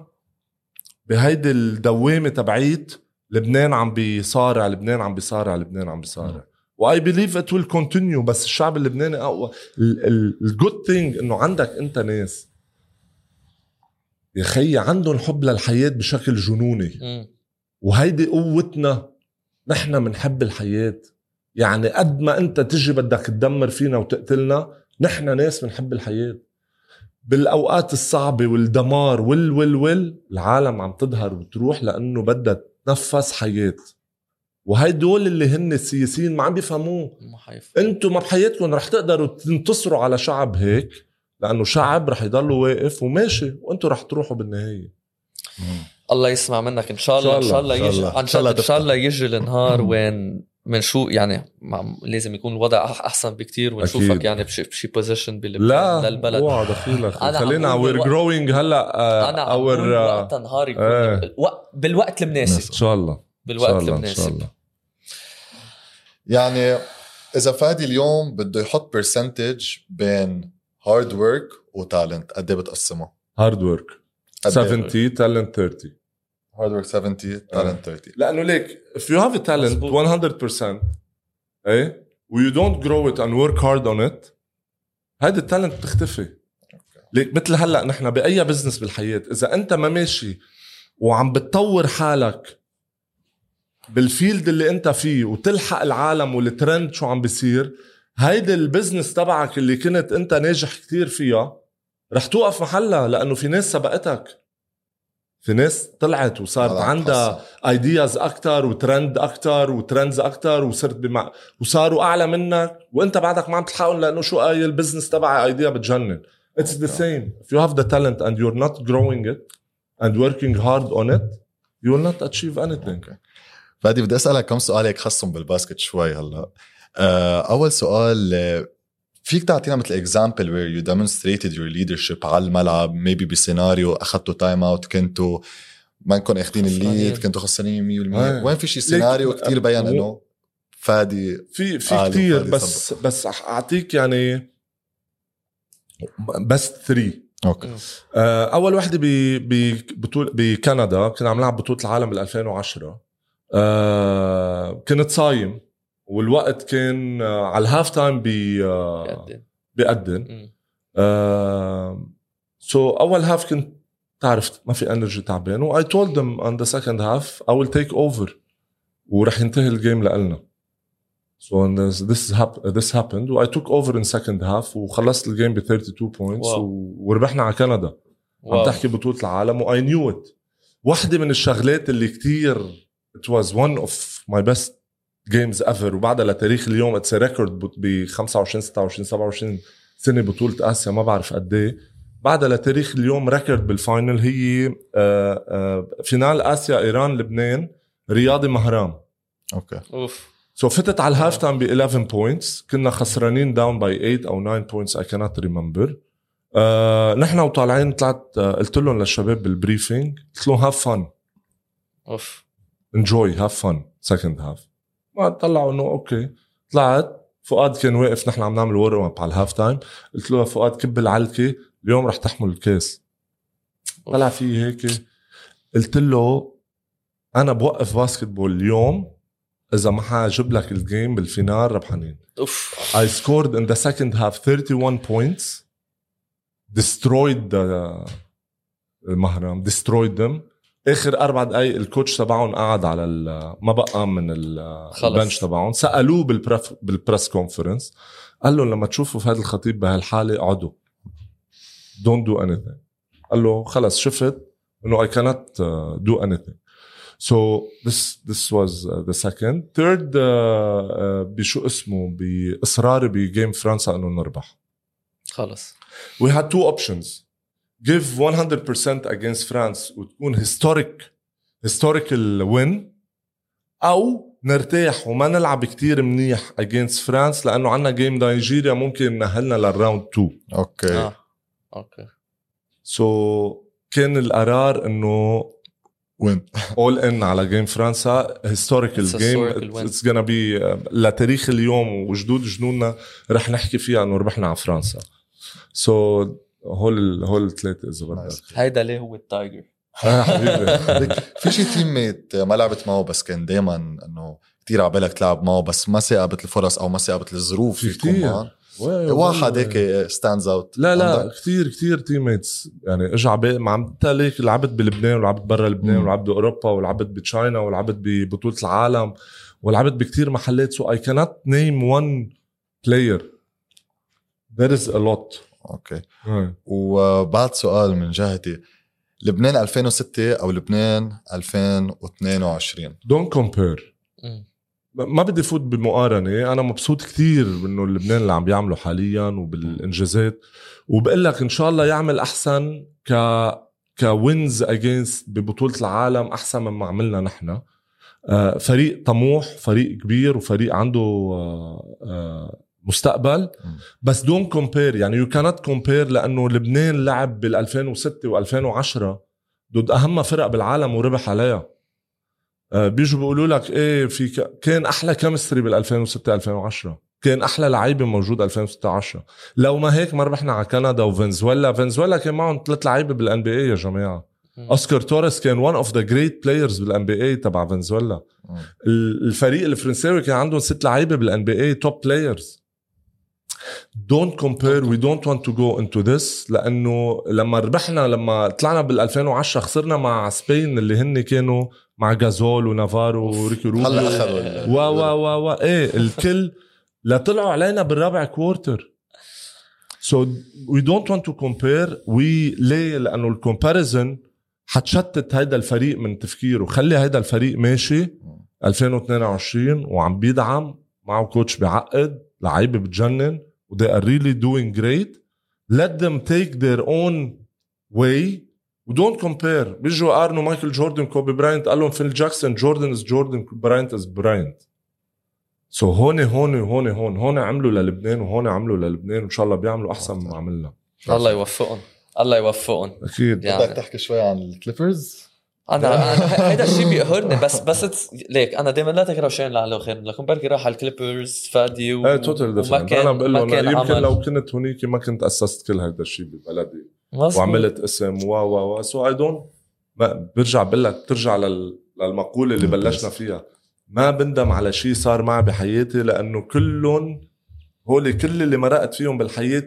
بهيدي الدوامة تبعيت لبنان عم بيصارع لبنان عم بيصارع لبنان عم بيصارع. و I believe it will continue بس الشعب اللبناني أقوى. ال good thing إنه عندك أنت ناس يا خيي عندهم حب للحياة بشكل جنوني. وهيدي قوتنا نحن بنحب الحياة. يعني قد ما انت تجي بدك تدمر فينا وتقتلنا نحن ناس بنحب الحياة. بالأوقات الصعبة والدمار وال وال وال العالم عم تظهر وتروح لأنه بدها تنفس حياة. وهيدول اللي هن السياسيين ما عم بيفهموه. أنتم ما بحياتكم رح تقدروا تنتصروا على شعب هيك لأنه شعب رح يضل واقف وماشي وأنتم رح تروحوا بالنهاية.
الله يسمع منك. إن شاء الله إن شاء الله
إن شاء
يجي
الله.
عن
الله
جد إن شاء. الله يجي النهار وين من شو يعني لازم يكون الوضع أحسن بكتير ونشوفك
أكيد.
يعني بشي, بشي بوزيشن
لا.
للبلد.
أوعى دخيلك. خلينا وير جروينج هلأ آه،
أنا عم
اور
وقتها نهار يكون. الوق- بالوقت
إن
المناسب
شاء الله. إن شاء
بالوقت
الله إن شاء
المناسب
الله.
يعني إذا فادي اليوم بده يحط percentage بين hard work و talent قد إيه بتقسمه؟
hard work
قد إيه؟
70 talent 30
hard work 70 talent 30
لأنه ليك if you have a talent
مزبوط.
100% إيه؟ و you don't grow it and work hard on it. هيدي ال talent بتختفي. ليك مثل هلأ نحن بأي business بالحياة إذا أنت ما ماشي وعم بتطور حالك بال field اللي أنت فيه وتلحق العالم والترند شو عم بيصير هيدي ال business تبعك اللي كنت انت ناجح كتير فيها رح توقف محلها لأنه في ناس سبقتك. في ناس طلعت وصارت
عم
عندها. ideas أكتر وترند أكتر و trends أكتر وصرت بمع... وصاروا أعلى منك وأنت بعدك ما عم تلحقهم لأنه شو قايل ال business تبعي idea بتجنن. it's the same if you have the talent and you're not growing it and working hard on it you will not achieve anything.
أوكي فادي بدي أسألك كم سؤال هيك خصهم بال basket شوي هلا. آه، أول سؤال آه، فيك تعطينا مثل example where you demonstrated your leadership على الملعب maybe بسيناريو أخذتوا time out كنتوا ما نكون أخذين ال
lead.
كنتوا خسرانين 100%
أي.
وين في شي سيناريو كتير بين إنه فادي
في في
آه، فادي
بس بس أح- أعطيك يعني بس three
أوكي.
آه، أول وحدة ب بطول بكندا كنا عم نلعب بطولة العالم بال 2010 آه، كنت صايم. والوقت كان آه، على ال half time بي آه،
بيقدم.
so أول half كنت تعرف ما في energy تعبان و I told them on the second half I will take over ورح ينتهي ال game لنا So and this this, hap- this happened و I took over in second half وخلصت ال game ب 32 points
wow.
و- وربحنا على كندا عم
wow.
تحكي بطولة العالم و I knew it واحدة من الشغلات اللي كتير it was one of my best games ever. وبعدها لتاريخ اليوم it's record ب 25 26 27 سنة بطولة آسيا. ما بعرف قد إيه. بعدها لتاريخ اليوم record بال final هي آه، آه، final آسيا إيران لبنان رياضي مهرام
أوكي.
أوف.
سو so فتت على ال half time ب 11 points كنا خسرانين داون باي 8 أو 9 بوينتس اي كانت ريمبر نحن وطالعين طلعت آه، قلت لهم للشباب بال briefing قلت لهم have fun
أوف.
enjoy have fun second half ما طلعوا انه أوكي. طلعت فؤاد كان واقف نحن عم نعمل warm up على ال half time. قلت له فؤاد كب العلكة اليوم رح تحمل الكاس طلع في هيك. قلت له أنا بوقف basketball اليوم إذا ما حجيب لك ال game بال final ربحانين
أوف.
I scored in the second half 31 points. Destroyed the المهرم destroyed them. آخر أربع دقائق ال coach تبعهم قعد على ما بقى من. ال bench تبعهم. سألوه بالبرف بال press conference قال لهم لما تشوفوا فادي الخطيب بهالحالة اقعدوا. Don't do anything. قال له خلص شفت؟ انه anything. So this this was uh, the second. Third uh, uh, بشو اسمه؟ باصراري ب game فرنسا أنه نربح.
خلص.
We had two options. Give 100% against France وتكون historic historical win أو نرتاح وما نلعب كتير منيح against France لأنه عنا game نيجيريا ممكن نأهلنا لل round
2
okay. آه.
okay. so, كان القرار إنه
we
all in على game فرنسا
historical game.
it's gonna be لتاريخ اليوم وجدود جدودنا رح نحكي فيها إنه ربحنا على فرنسا so, هول هول الثلاثه إذا بدك.
هيدا ليه هو ال Tiger
آه حبيبي.
في شي teammate ما لعبت معه بس كان دائما إنه كثير على بالك تلعب معه بس ما صاقبت الفرص أو ما صاقبت الظروف
في واي-
واحد. هيك stands out
لا لا كثير كثير teammates يعني اجى عبالي ما عم ليك لعبت بلبنان ولعبت برا لبنان. ولعبت بأوروبا ولعبت بتشاينا ولعبت ببطولة العالم ولعبت بكثير محلات. سو اي كانت نيم وان بلاير there is a lot.
okay. وبعد سؤال من جهتي لبنان 2006 أو لبنان 2022
don't compare.
مم.
ما بدي فوت بمقارنة. أنا مبسوط كثير انه لبنان اللي عم بيعمله حاليا وبالانجازات. وبقول لك إن شاء الله يعمل أحسن ك wins against ببطولة العالم أحسن مما عملنا نحن. آه، فريق طموح فريق كبير وفريق عنده آه، آه، مستقبل. بس don't compare يعني يو كانت كومبير لأنه لبنان لعب بال 2006 و2010 ضد أهم فرق بالعالم وربح عليها. آه، بيجوا بيقولوا لك إيه في ك... كان أحلى chemistry بال 2006 2010 كان أحلى لعيبة موجود 2016 لو ما هيك ما ربحنا على كندا وفنزويلا. فنزويلا كان معهم ثلاث لعيبة بال NBA يا
جماعة.
أوسكار توريس كان one of the great players بال NBA تبع فنزويلا الفريق الفرنساوي كان عندهم ست لعيبة بال NBA top players don't compare we don't want to go into this لأنه لما ربحنا لما طلعنا بال 2010 خسرنا مع Spain اللي هن كانوا مع جازول ونافارو وريكي روبيو
هلا أخذوا
و و و و إيه الكل لا طلعوا علينا بالرابع quarter so we don't want to compare we ليه؟ لأنه ال comparison حتشتت هيدا الفريق من تفكيره. خلي هيدا الفريق ماشي. 2022 وعم بيدعم معه coach بيعقد لعيبه بتجنن. They are really doing great let them take their own way. و don't compare بيجوا قارنوا مايكل جوردن كوبي براينت قال لهم فيل جاكسون Jordan is Jordan Bryant is Bryant. so هون هون هون هون هون عملوا للبنان وهون عملوا للبنان وإن شاء الله بيعملوا أحسن مما عملنا.
الله يوفقهم. الله يوفقهم.
أكيد.
يعني
بدك تحكي شوي عن الكليبرز
أنا أنا هيدا الشيء بيقهرني بس بس ليك أنا دائما لا تكرهوا شيء لعله خير لكن بركي راح على الكليبرز فادي و... إيه
total
different
أنا بقول لهم يمكن. لو كنت هونيك ما كنت أسست كل هذا الشيء ببلدي. وعملت اسم و و و so I don't برجع بقول لك ترجع لل- للمقولة اللي. بلشنا فيها. ما بندم على شيء صار معي بحياتي لأنه كلهم هول كل اللي مرقت فيهم بالحياة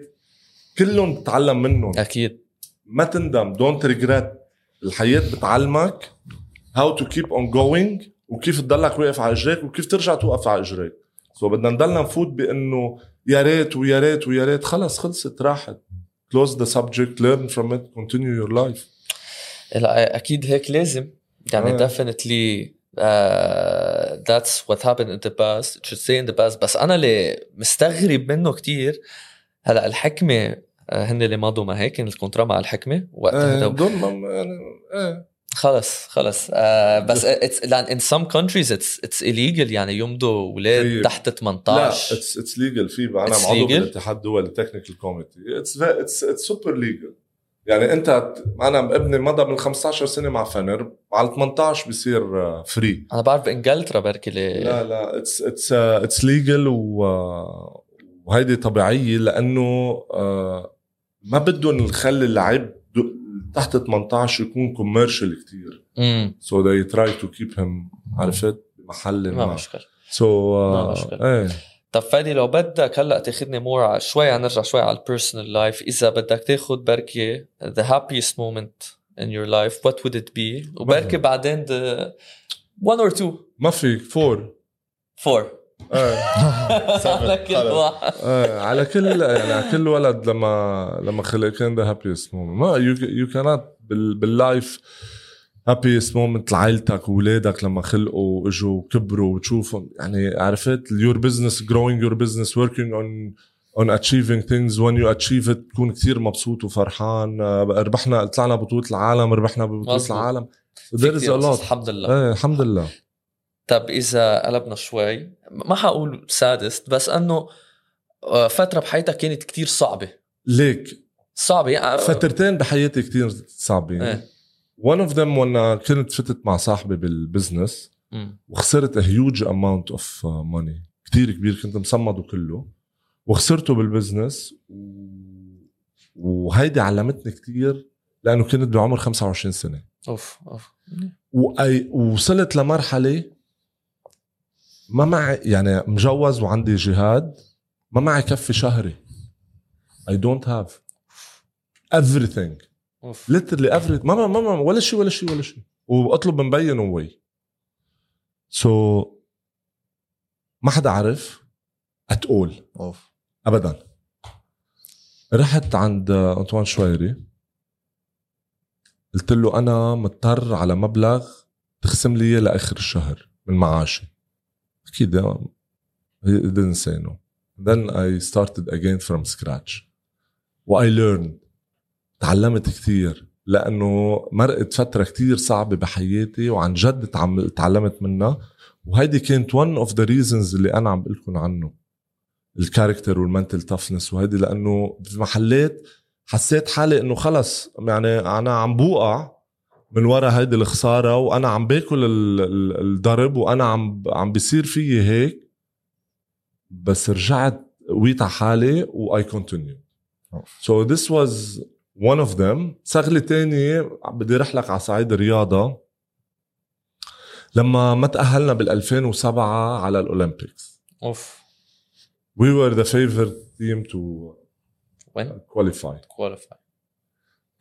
كلهم بتعلم منهم.
أكيد.
ما تندم don't regret الحياة بتعلمك how to keep on going وكيف تضلك واقف على إجريك وكيف ترجع توقف على إجريك. so بدنا نضلنا نفوت بإنه يا ريت ويا ريت ويا ريت. خلص خلصت راحت. Close the subject learn from it continue your life.
لا أكيد هيك لازم. يعني
آه.
definitely uh, that's what happened in the past. It should stay in the past. بس أنا اللي مستغرب منه كتير. هلأ الحكمة آه، هن اللي مضوا ما هيك ال contrat مع الحكمة وقت
إيه
هيدا
done ما يعني إيه
خلص خلص. آه بس لأن in some countries it's it's illegal يعني يمضوا أولاد
طيب.
تحت
لا
18
it's it's legal في
أنا
عضو? بالاتحاد الدولي technical committee it's it's it's super legal يعني أنت أنا ابني مضى من 15 سنة مع فنر على 18 بصير free
أنا بعرف بإنجلترا بركي
لا لا it's it's it's legal وهيدي طبيعية لأنه آه، ما بدهم نخلي اللعيب تحت 18 يكون commercial
امم
so they try to keep him عرفت؟ بمحل
ما مشكله
so
ما مشكلة.
إيه.
طب فادي لو بدك هلا تاخذني more شوي نرجع شوي على ال personal life إذا بدك تاخذ بركي the happiest moment in your life what would it be وبركي بعدين the one or two.
ما في
four.
إيه
على كل. واحد.
إيه على كل يعني على كل ولد لما لما خلق كان the happiest moment ما يو كانت بال life happiest moment لعائلتك واولادك لما خلقوا وإجوا وكبروا وتشوفهم. يعني عرفت؟ your business growing your business working on on achieving things. when you achieve it تكون كتير مبسوط وفرحان. آه، ربحنا طلعنا بطولة العالم ربحنا ببطولة. العالم. There is a lot.
الحمد لله.
إيه الحمد لله.
طب إذا قلبنا شوي ما حقول saddest بس أنه آه، فترة بحياتك كانت كتير صعبة.
ليك.
صعبة يعني
فترتين بحياتي كتير صعبين.
إيه.
One of them وأنا كنت فتت مع صاحبي بال
business.
وخسرت a huge amount of uh, money. كتير كبير كنت مصمده كله. وخسرته بال business و... وهيدي علمتني كتير لأنه كنت بعمر 25 سنة.
أوف أوف.
وأي... وصلت لمرحلة ما معي يعني مجوز وعندي جهاد ما معي كفي شهري. I don't have everything.
أوف.
Literally everything. ما ما ما ولا شيء ولا شيء ولا شيء وأطلب من بين وي so, ما حدا عرف at all.
أوف.
ابدا. رحت عند أنطوان شويري. قلت له أنا مضطر على مبلغ تخصم لي اياه لآخر الشهر من معاشي. أكيد he didn't say no. Then I started again from scratch. و I learned تعلمت كثير لأنه مرقت فترة كثير صعبة بحياتي وعن جد تعلمت منها. وهيدي كانت one of the reasons اللي أنا عم بقول لكم عنه. الكاركتر والمنتل تفنس وهيدي لأنه في محلات حسيت حالي إنه خلص يعني أنا عم بوقع. من ورا هيدي الخسارة وأنا عم باكل ال- ال- الضرب وأنا عم عم بيصير فيي هيك. بس رجعت وعيت على حالي و I continue so this was one of them. شغلة تانية بدي أروح لك على صعيد الرياضة. لما ما تأهلنا بال 2007 على ال
Olympics. أوف.
We were the favorite team to
وين
qualify.
كواليفاي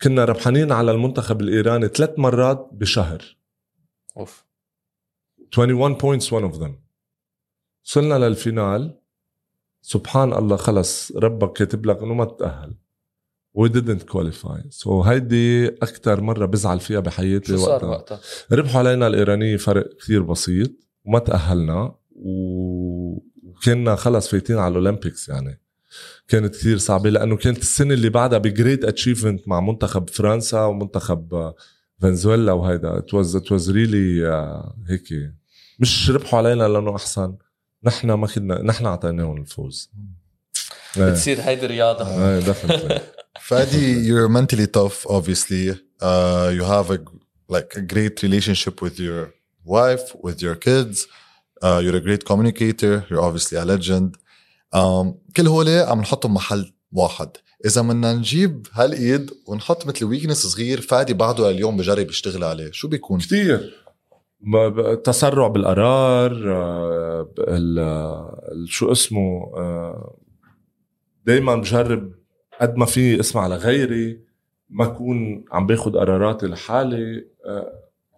كنا ربحانين على المنتخب الإيراني ثلاث مرات بشهر.
أوف.
21 points one of them. وصلنا لل final. سبحان الله خلص ربك كاتب لك إنه ما تتاهل we didn't qualify. So هيدي أكثر مرة بزعل فيها بحياتي
شو صار
وقتها؟ ربحوا علينا الإيرانية فرق كثير بسيط. وما تأهلنا. و- وكنا خلص فايتين على ال Olympics يعني. كانت كثير صعبة لأنه كانت السنة اللي بعدها ب great achievement مع منتخب فرنسا ومنتخب فنزويلا وهيدا. it was it was really هيك مش ربحوا علينا لأنه أحسن. نحن ما خدنا نحن أعطيناهم الفوز.
بتصير إيه. هيدي رياضة.
إيه definitely
فادي you're mentally tough obviously you have like a great relationship with your wife with your kids you're a great communicator you're obviously a legend كل هول عم نحطهم محل واحد. إذا بدنا نجيب هالإيد ونحط مثل weakness صغير فادي بعده لليوم بجرب يشتغل عليه، شو بيكون؟
كثير التسرع بالقرار آه، شو اسمه دائما بجرب قد ما في اسمع على غيري ما اكون عم باخد قراراتي لحالي آه،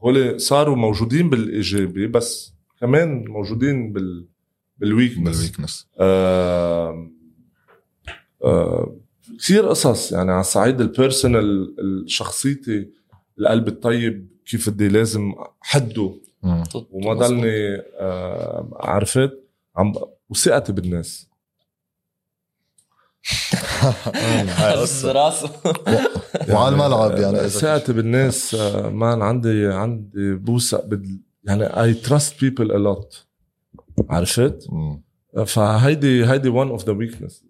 هول صاروا موجودين بالإيجابي بس كمان موجودين بال بال
weakness بال weakness
آه، آه، كثير قصص. يعني على الصعيد ال personal شخصيتي القلب الطيب كيف بدي لازم حده
مم.
وما ضلني آه، عرفت؟ عم وثقتي بالناس.
قصة.
راسه
وعلى الملعب يعني
ثقتي بالناس مان عندي عندي بوثق بال يعني I trust people a lot عرفت؟ فهيدي هيدي one of the weakness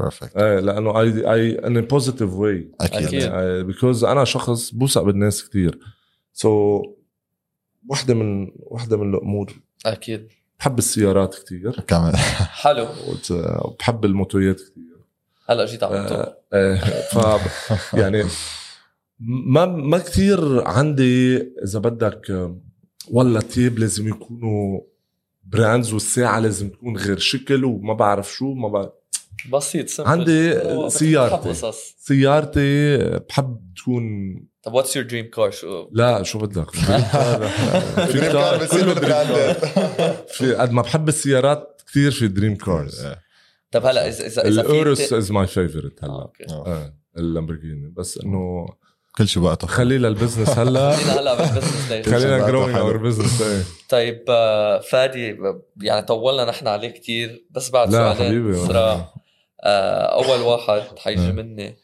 perfect
إيه لأنه إيه إيه in positive way
أكيد.
أكيد.
because أنا شخص بوثق بالناس كتير. so, وحده من وحده من الأمور.
أكيد.
بحب السيارات كتير.
كمان.
حلو.
وبحب الموتويات كتير.
هلا جيت على.
آه، آه، ف يعني ما ما كثير عندي إذا بدك آه، والله تياب لازم يكونوا brands والساعة لازم تكون غير شكل وما بعرف شو ما بعرف.
بسيط simple
عندي سيارتي. سيارتي. بحب تكون
طب what's your dream car شو؟
لا شو بدك؟ في كار كله dream car في قد ما بحب السيارات كثير في dream cars
طب هلا اذا اذا
ال
Urus
is my favorite
آه،
هلا.
أوكي.
آه، اللامبرجيني بس إنه
كل شيء وقته
خليه لل business هلا.
خلينا هلا بال business.
خلينا growing
حلو.
our business
طيب آه، فادي يعني طولنا نحن عليه كتير بس بعد
لا
سؤالين.
حبيبي
صراحة. آه، أول واحد حيجي
آه.
مني.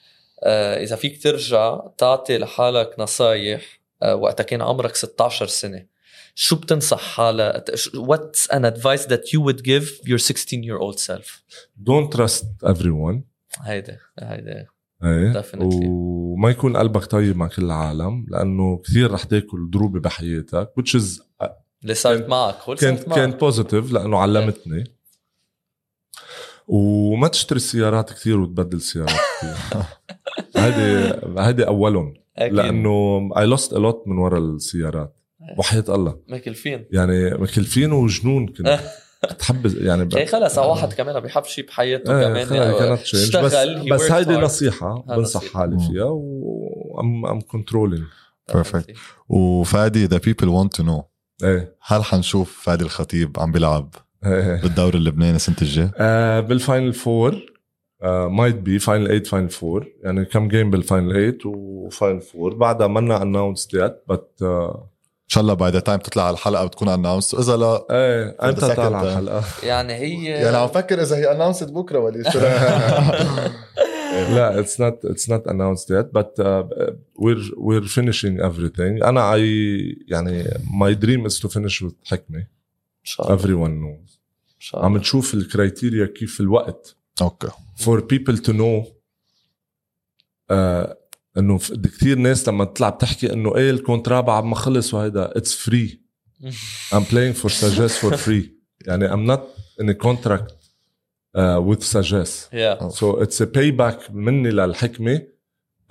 آه، إذا فيك ترجع تعطي لحالك نصايح وقتها كان عمرك 16 سنة شو بتنصح حالك؟ what's an advice that you would give your 16 year old self
don't trust everyone
هيدا هيدا. إيه.
وما يكون قلبك طيب مع كل العالم لأنه كثير رح تاكل ضروبه بحياتك which is
اللي صارت معك
كانت. كانت positive لأنه علمتني. وما تشتري سيارات كثير وتبدل سيارات كثير. هيدي هيدي أولهم.
أكيد.
لأنه I lost a lot من ورا السيارات. وحياة الله.
مكلفين
يعني مكلفين وجنون كنت كنت حب يعني ب...
اي خلص على واحد كمان بيحب شيء بحياته
إيه
كمان.
بس
اشتغل
بس
worked
هيدي
هذا
بنصح. حالي. فيها وام أم كنترولينج
Perfect. وفادي people want to know
إيه
هل حنشوف فادي الخطيب عم بيلعب
إيه
بالدوري اللبناني السنة الجاية؟
آه بالفاينل فور مايت بي فاينل 8 فاينل 4 يعني كم جيم بالفاينل 8 وفاينل 4 بعدها منا اناونسد يت بت
ان شاء الله باي ذا تايم تطلع على الحلقة بتكون اناونس واذا لا
إيه
أنت
طالع
time.
الحلقة.
يعني هي
يعني عم فكر إذا هي اناونسد بكرة ولا شو
لا it's not it's not announced yet but uh, we're we're finishing everything. أنا I يعني my dream is to finish with حكمه
إن شاء الله.
Everyone knows.
إن شاء
عم
الله.
نشوف الكرايتيريا كيف الوقت
أوكي.
for people to know آه إنه في- كثير ناس لما تطلع بتحكي إنه إيه ال contrat بعد ما خلص وهيدا it's free I'm playing for Sagesse for free. يعني I'm not in a contract uh, with Sagesse
yeah.
So it's a payback مني للحكمة.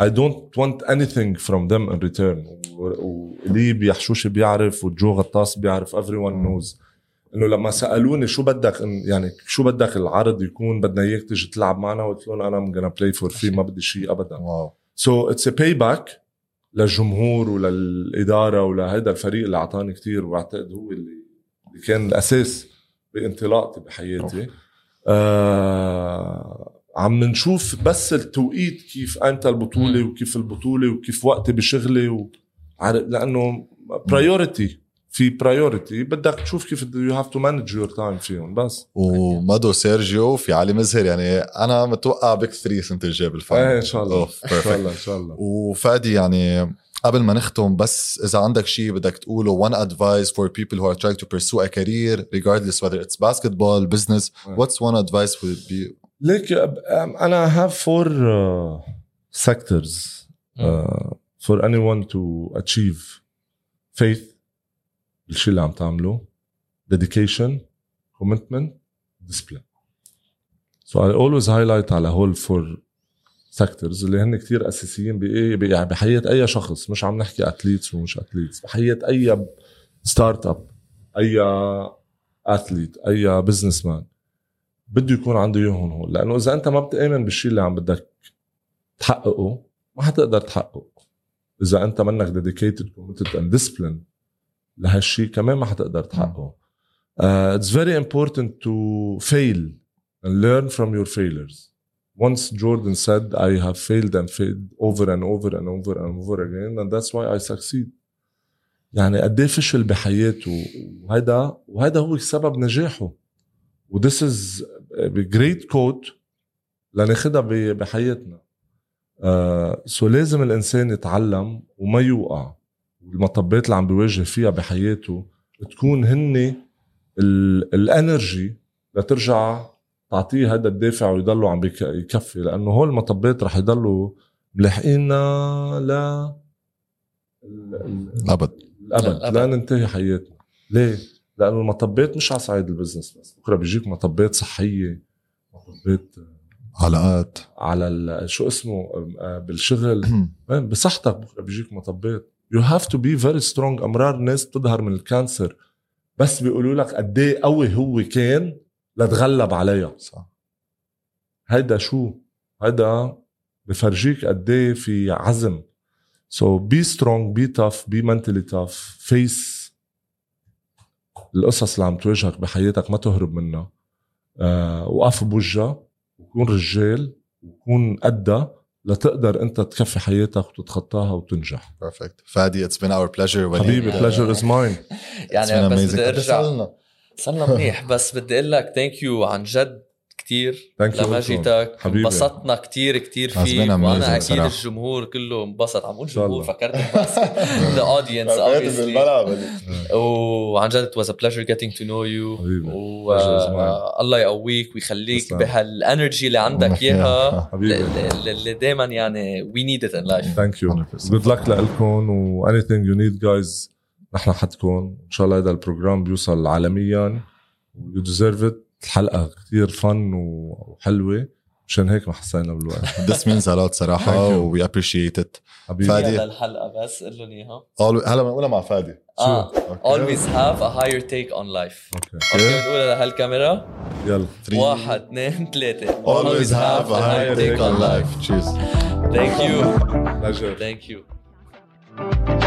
I don't want anything from them in return. و- وإيلي يحشوش بيعرف وجو غطاس بيعرف everyone knows. إنه لما سألوني شو بدك إن- يعني شو بدك العرض يكون بدنا إياك تيجي تلعب معنا قلت لهم أنا I'm gonna play for free ما بدي شيء ابدا.
واو.
So it's payback للجمهور وللإدارة ولهذا الفريق اللي أعطاني كتير وبعتقد هو اللي, كان الأساس بانطلاقتي بحياتي. آه عم نشوف بس التوقيت كيف إمتى البطولة وكيف البطولة وكيف وقتي بشغلي و... لأنه priority في priority بدك تشوف كيف you have to manage your time فيهم بس.
ومادو سيرجيو وفي علي مزهر يعني أنا متوقع big three السنة الجايه بال
final إيه إن شاء الله. إن شاء. الله إن شاء الله.
وفادي يعني قبل ما نختم بس إذا عندك شيء بدك تقوله one advice for people who are trying to pursue a career regardless whether it's basketball business what's one advice would be
ليك أنا have four uh, sectors uh, for anyone to achieve faith بالشيء اللي عم تعمله. Dedication commitment discipline. So I always highlight على هول فور sectors اللي هن كتير أساسيين بايه يعني بحياة أي شخص. مش عم نحكي athletes ومش athletes بحياة أي start up أي athlete أي businessman بده يكون عنده إياهم هول. لأنه إذا أنت ما بتآمن بالشيء اللي عم بدك تحققه ما حتقدر تحققه. إذا أنت منك dedicated committed and disciplined لهالشيء كمان ما حتقدر تحققه uh, it's very important to fail and learn from your failures once Jordan said I have failed and failed over and over and over and over again and that's why I succeed يعني قد إيه فشل بحياته وهذا وهذا هو سبب نجاحه و this is great quote لناخدها بحياتنا آه so لازم الانسان يتعلم وما يوقع المطبات اللي عم بيواجه فيها بحياته تكون هن ال energy لترجع تعطيه هذا الدافع ويضلوا عم يكفي. لأنه هول المطبات رح يضلوا ملاحقينا ل
الأبد.
الأبد. لا ننتهي حياتنا. ليه؟ لأنه المطبات مش على صعيد ال business بس. بكرة بيجيك مطبات صحية مطبات
علاقات.
على شو اسمه؟ بالشغل. بصحتك بكرة بيجيك مطبات. you have to be very strong أمرار ناس بتظهر من الكانسر. بس بيقولوا لك قد إيه قوي هو كان لتغلب عليها.
صح.
هيدا شو؟ هيدا بفرجيك قد إيه في عزم. So be strong be tough be mentally tough face القصص اللي عم تواجهك بحياتك ما تهرب منها. آه وقف بوجهها وكون رجال وكون قدها لتقدر انت تكفي حياتك وتتخطاها وتنجح.
Perfect فادي it's been our pleasure
حبيبي pleasure is mine
يعني بس بدي أرجع. صرنا منيح. بس بدي أقول لك thank you عن جد. كتير. لما جيتك. انبسطنا كتير كتير فيك. وأنا أكيد الجمهور كله انبسط. عم أقول جمهور فكرت بس. The audience وعن جد it was a pleasure getting to know you. والله يقويك ويخليك بهال energy اللي عندك إياها. اللي دائما يعني we need it in life.
Thank you. Good luck لكم و anything you need guys نحن حدكم إن شاء الله هذا ال program بيوصل عالميا. You deserve it. الحلقة كثير فن وحلوة. مشان هيك ما حسينا بالوقت.
This means a lot صراحة و we appreciate it.
حبيبي. فادي. الحلقة بس قول لهم إياها.
هلا بنقولها مع فادي.
آه always have a higher take on life. okay okay بنقولها لهالكاميرا.
يلا.
واحد اثنين ثلاثة.
Always have a higher take on life. cheers.
Thank you. Thank you.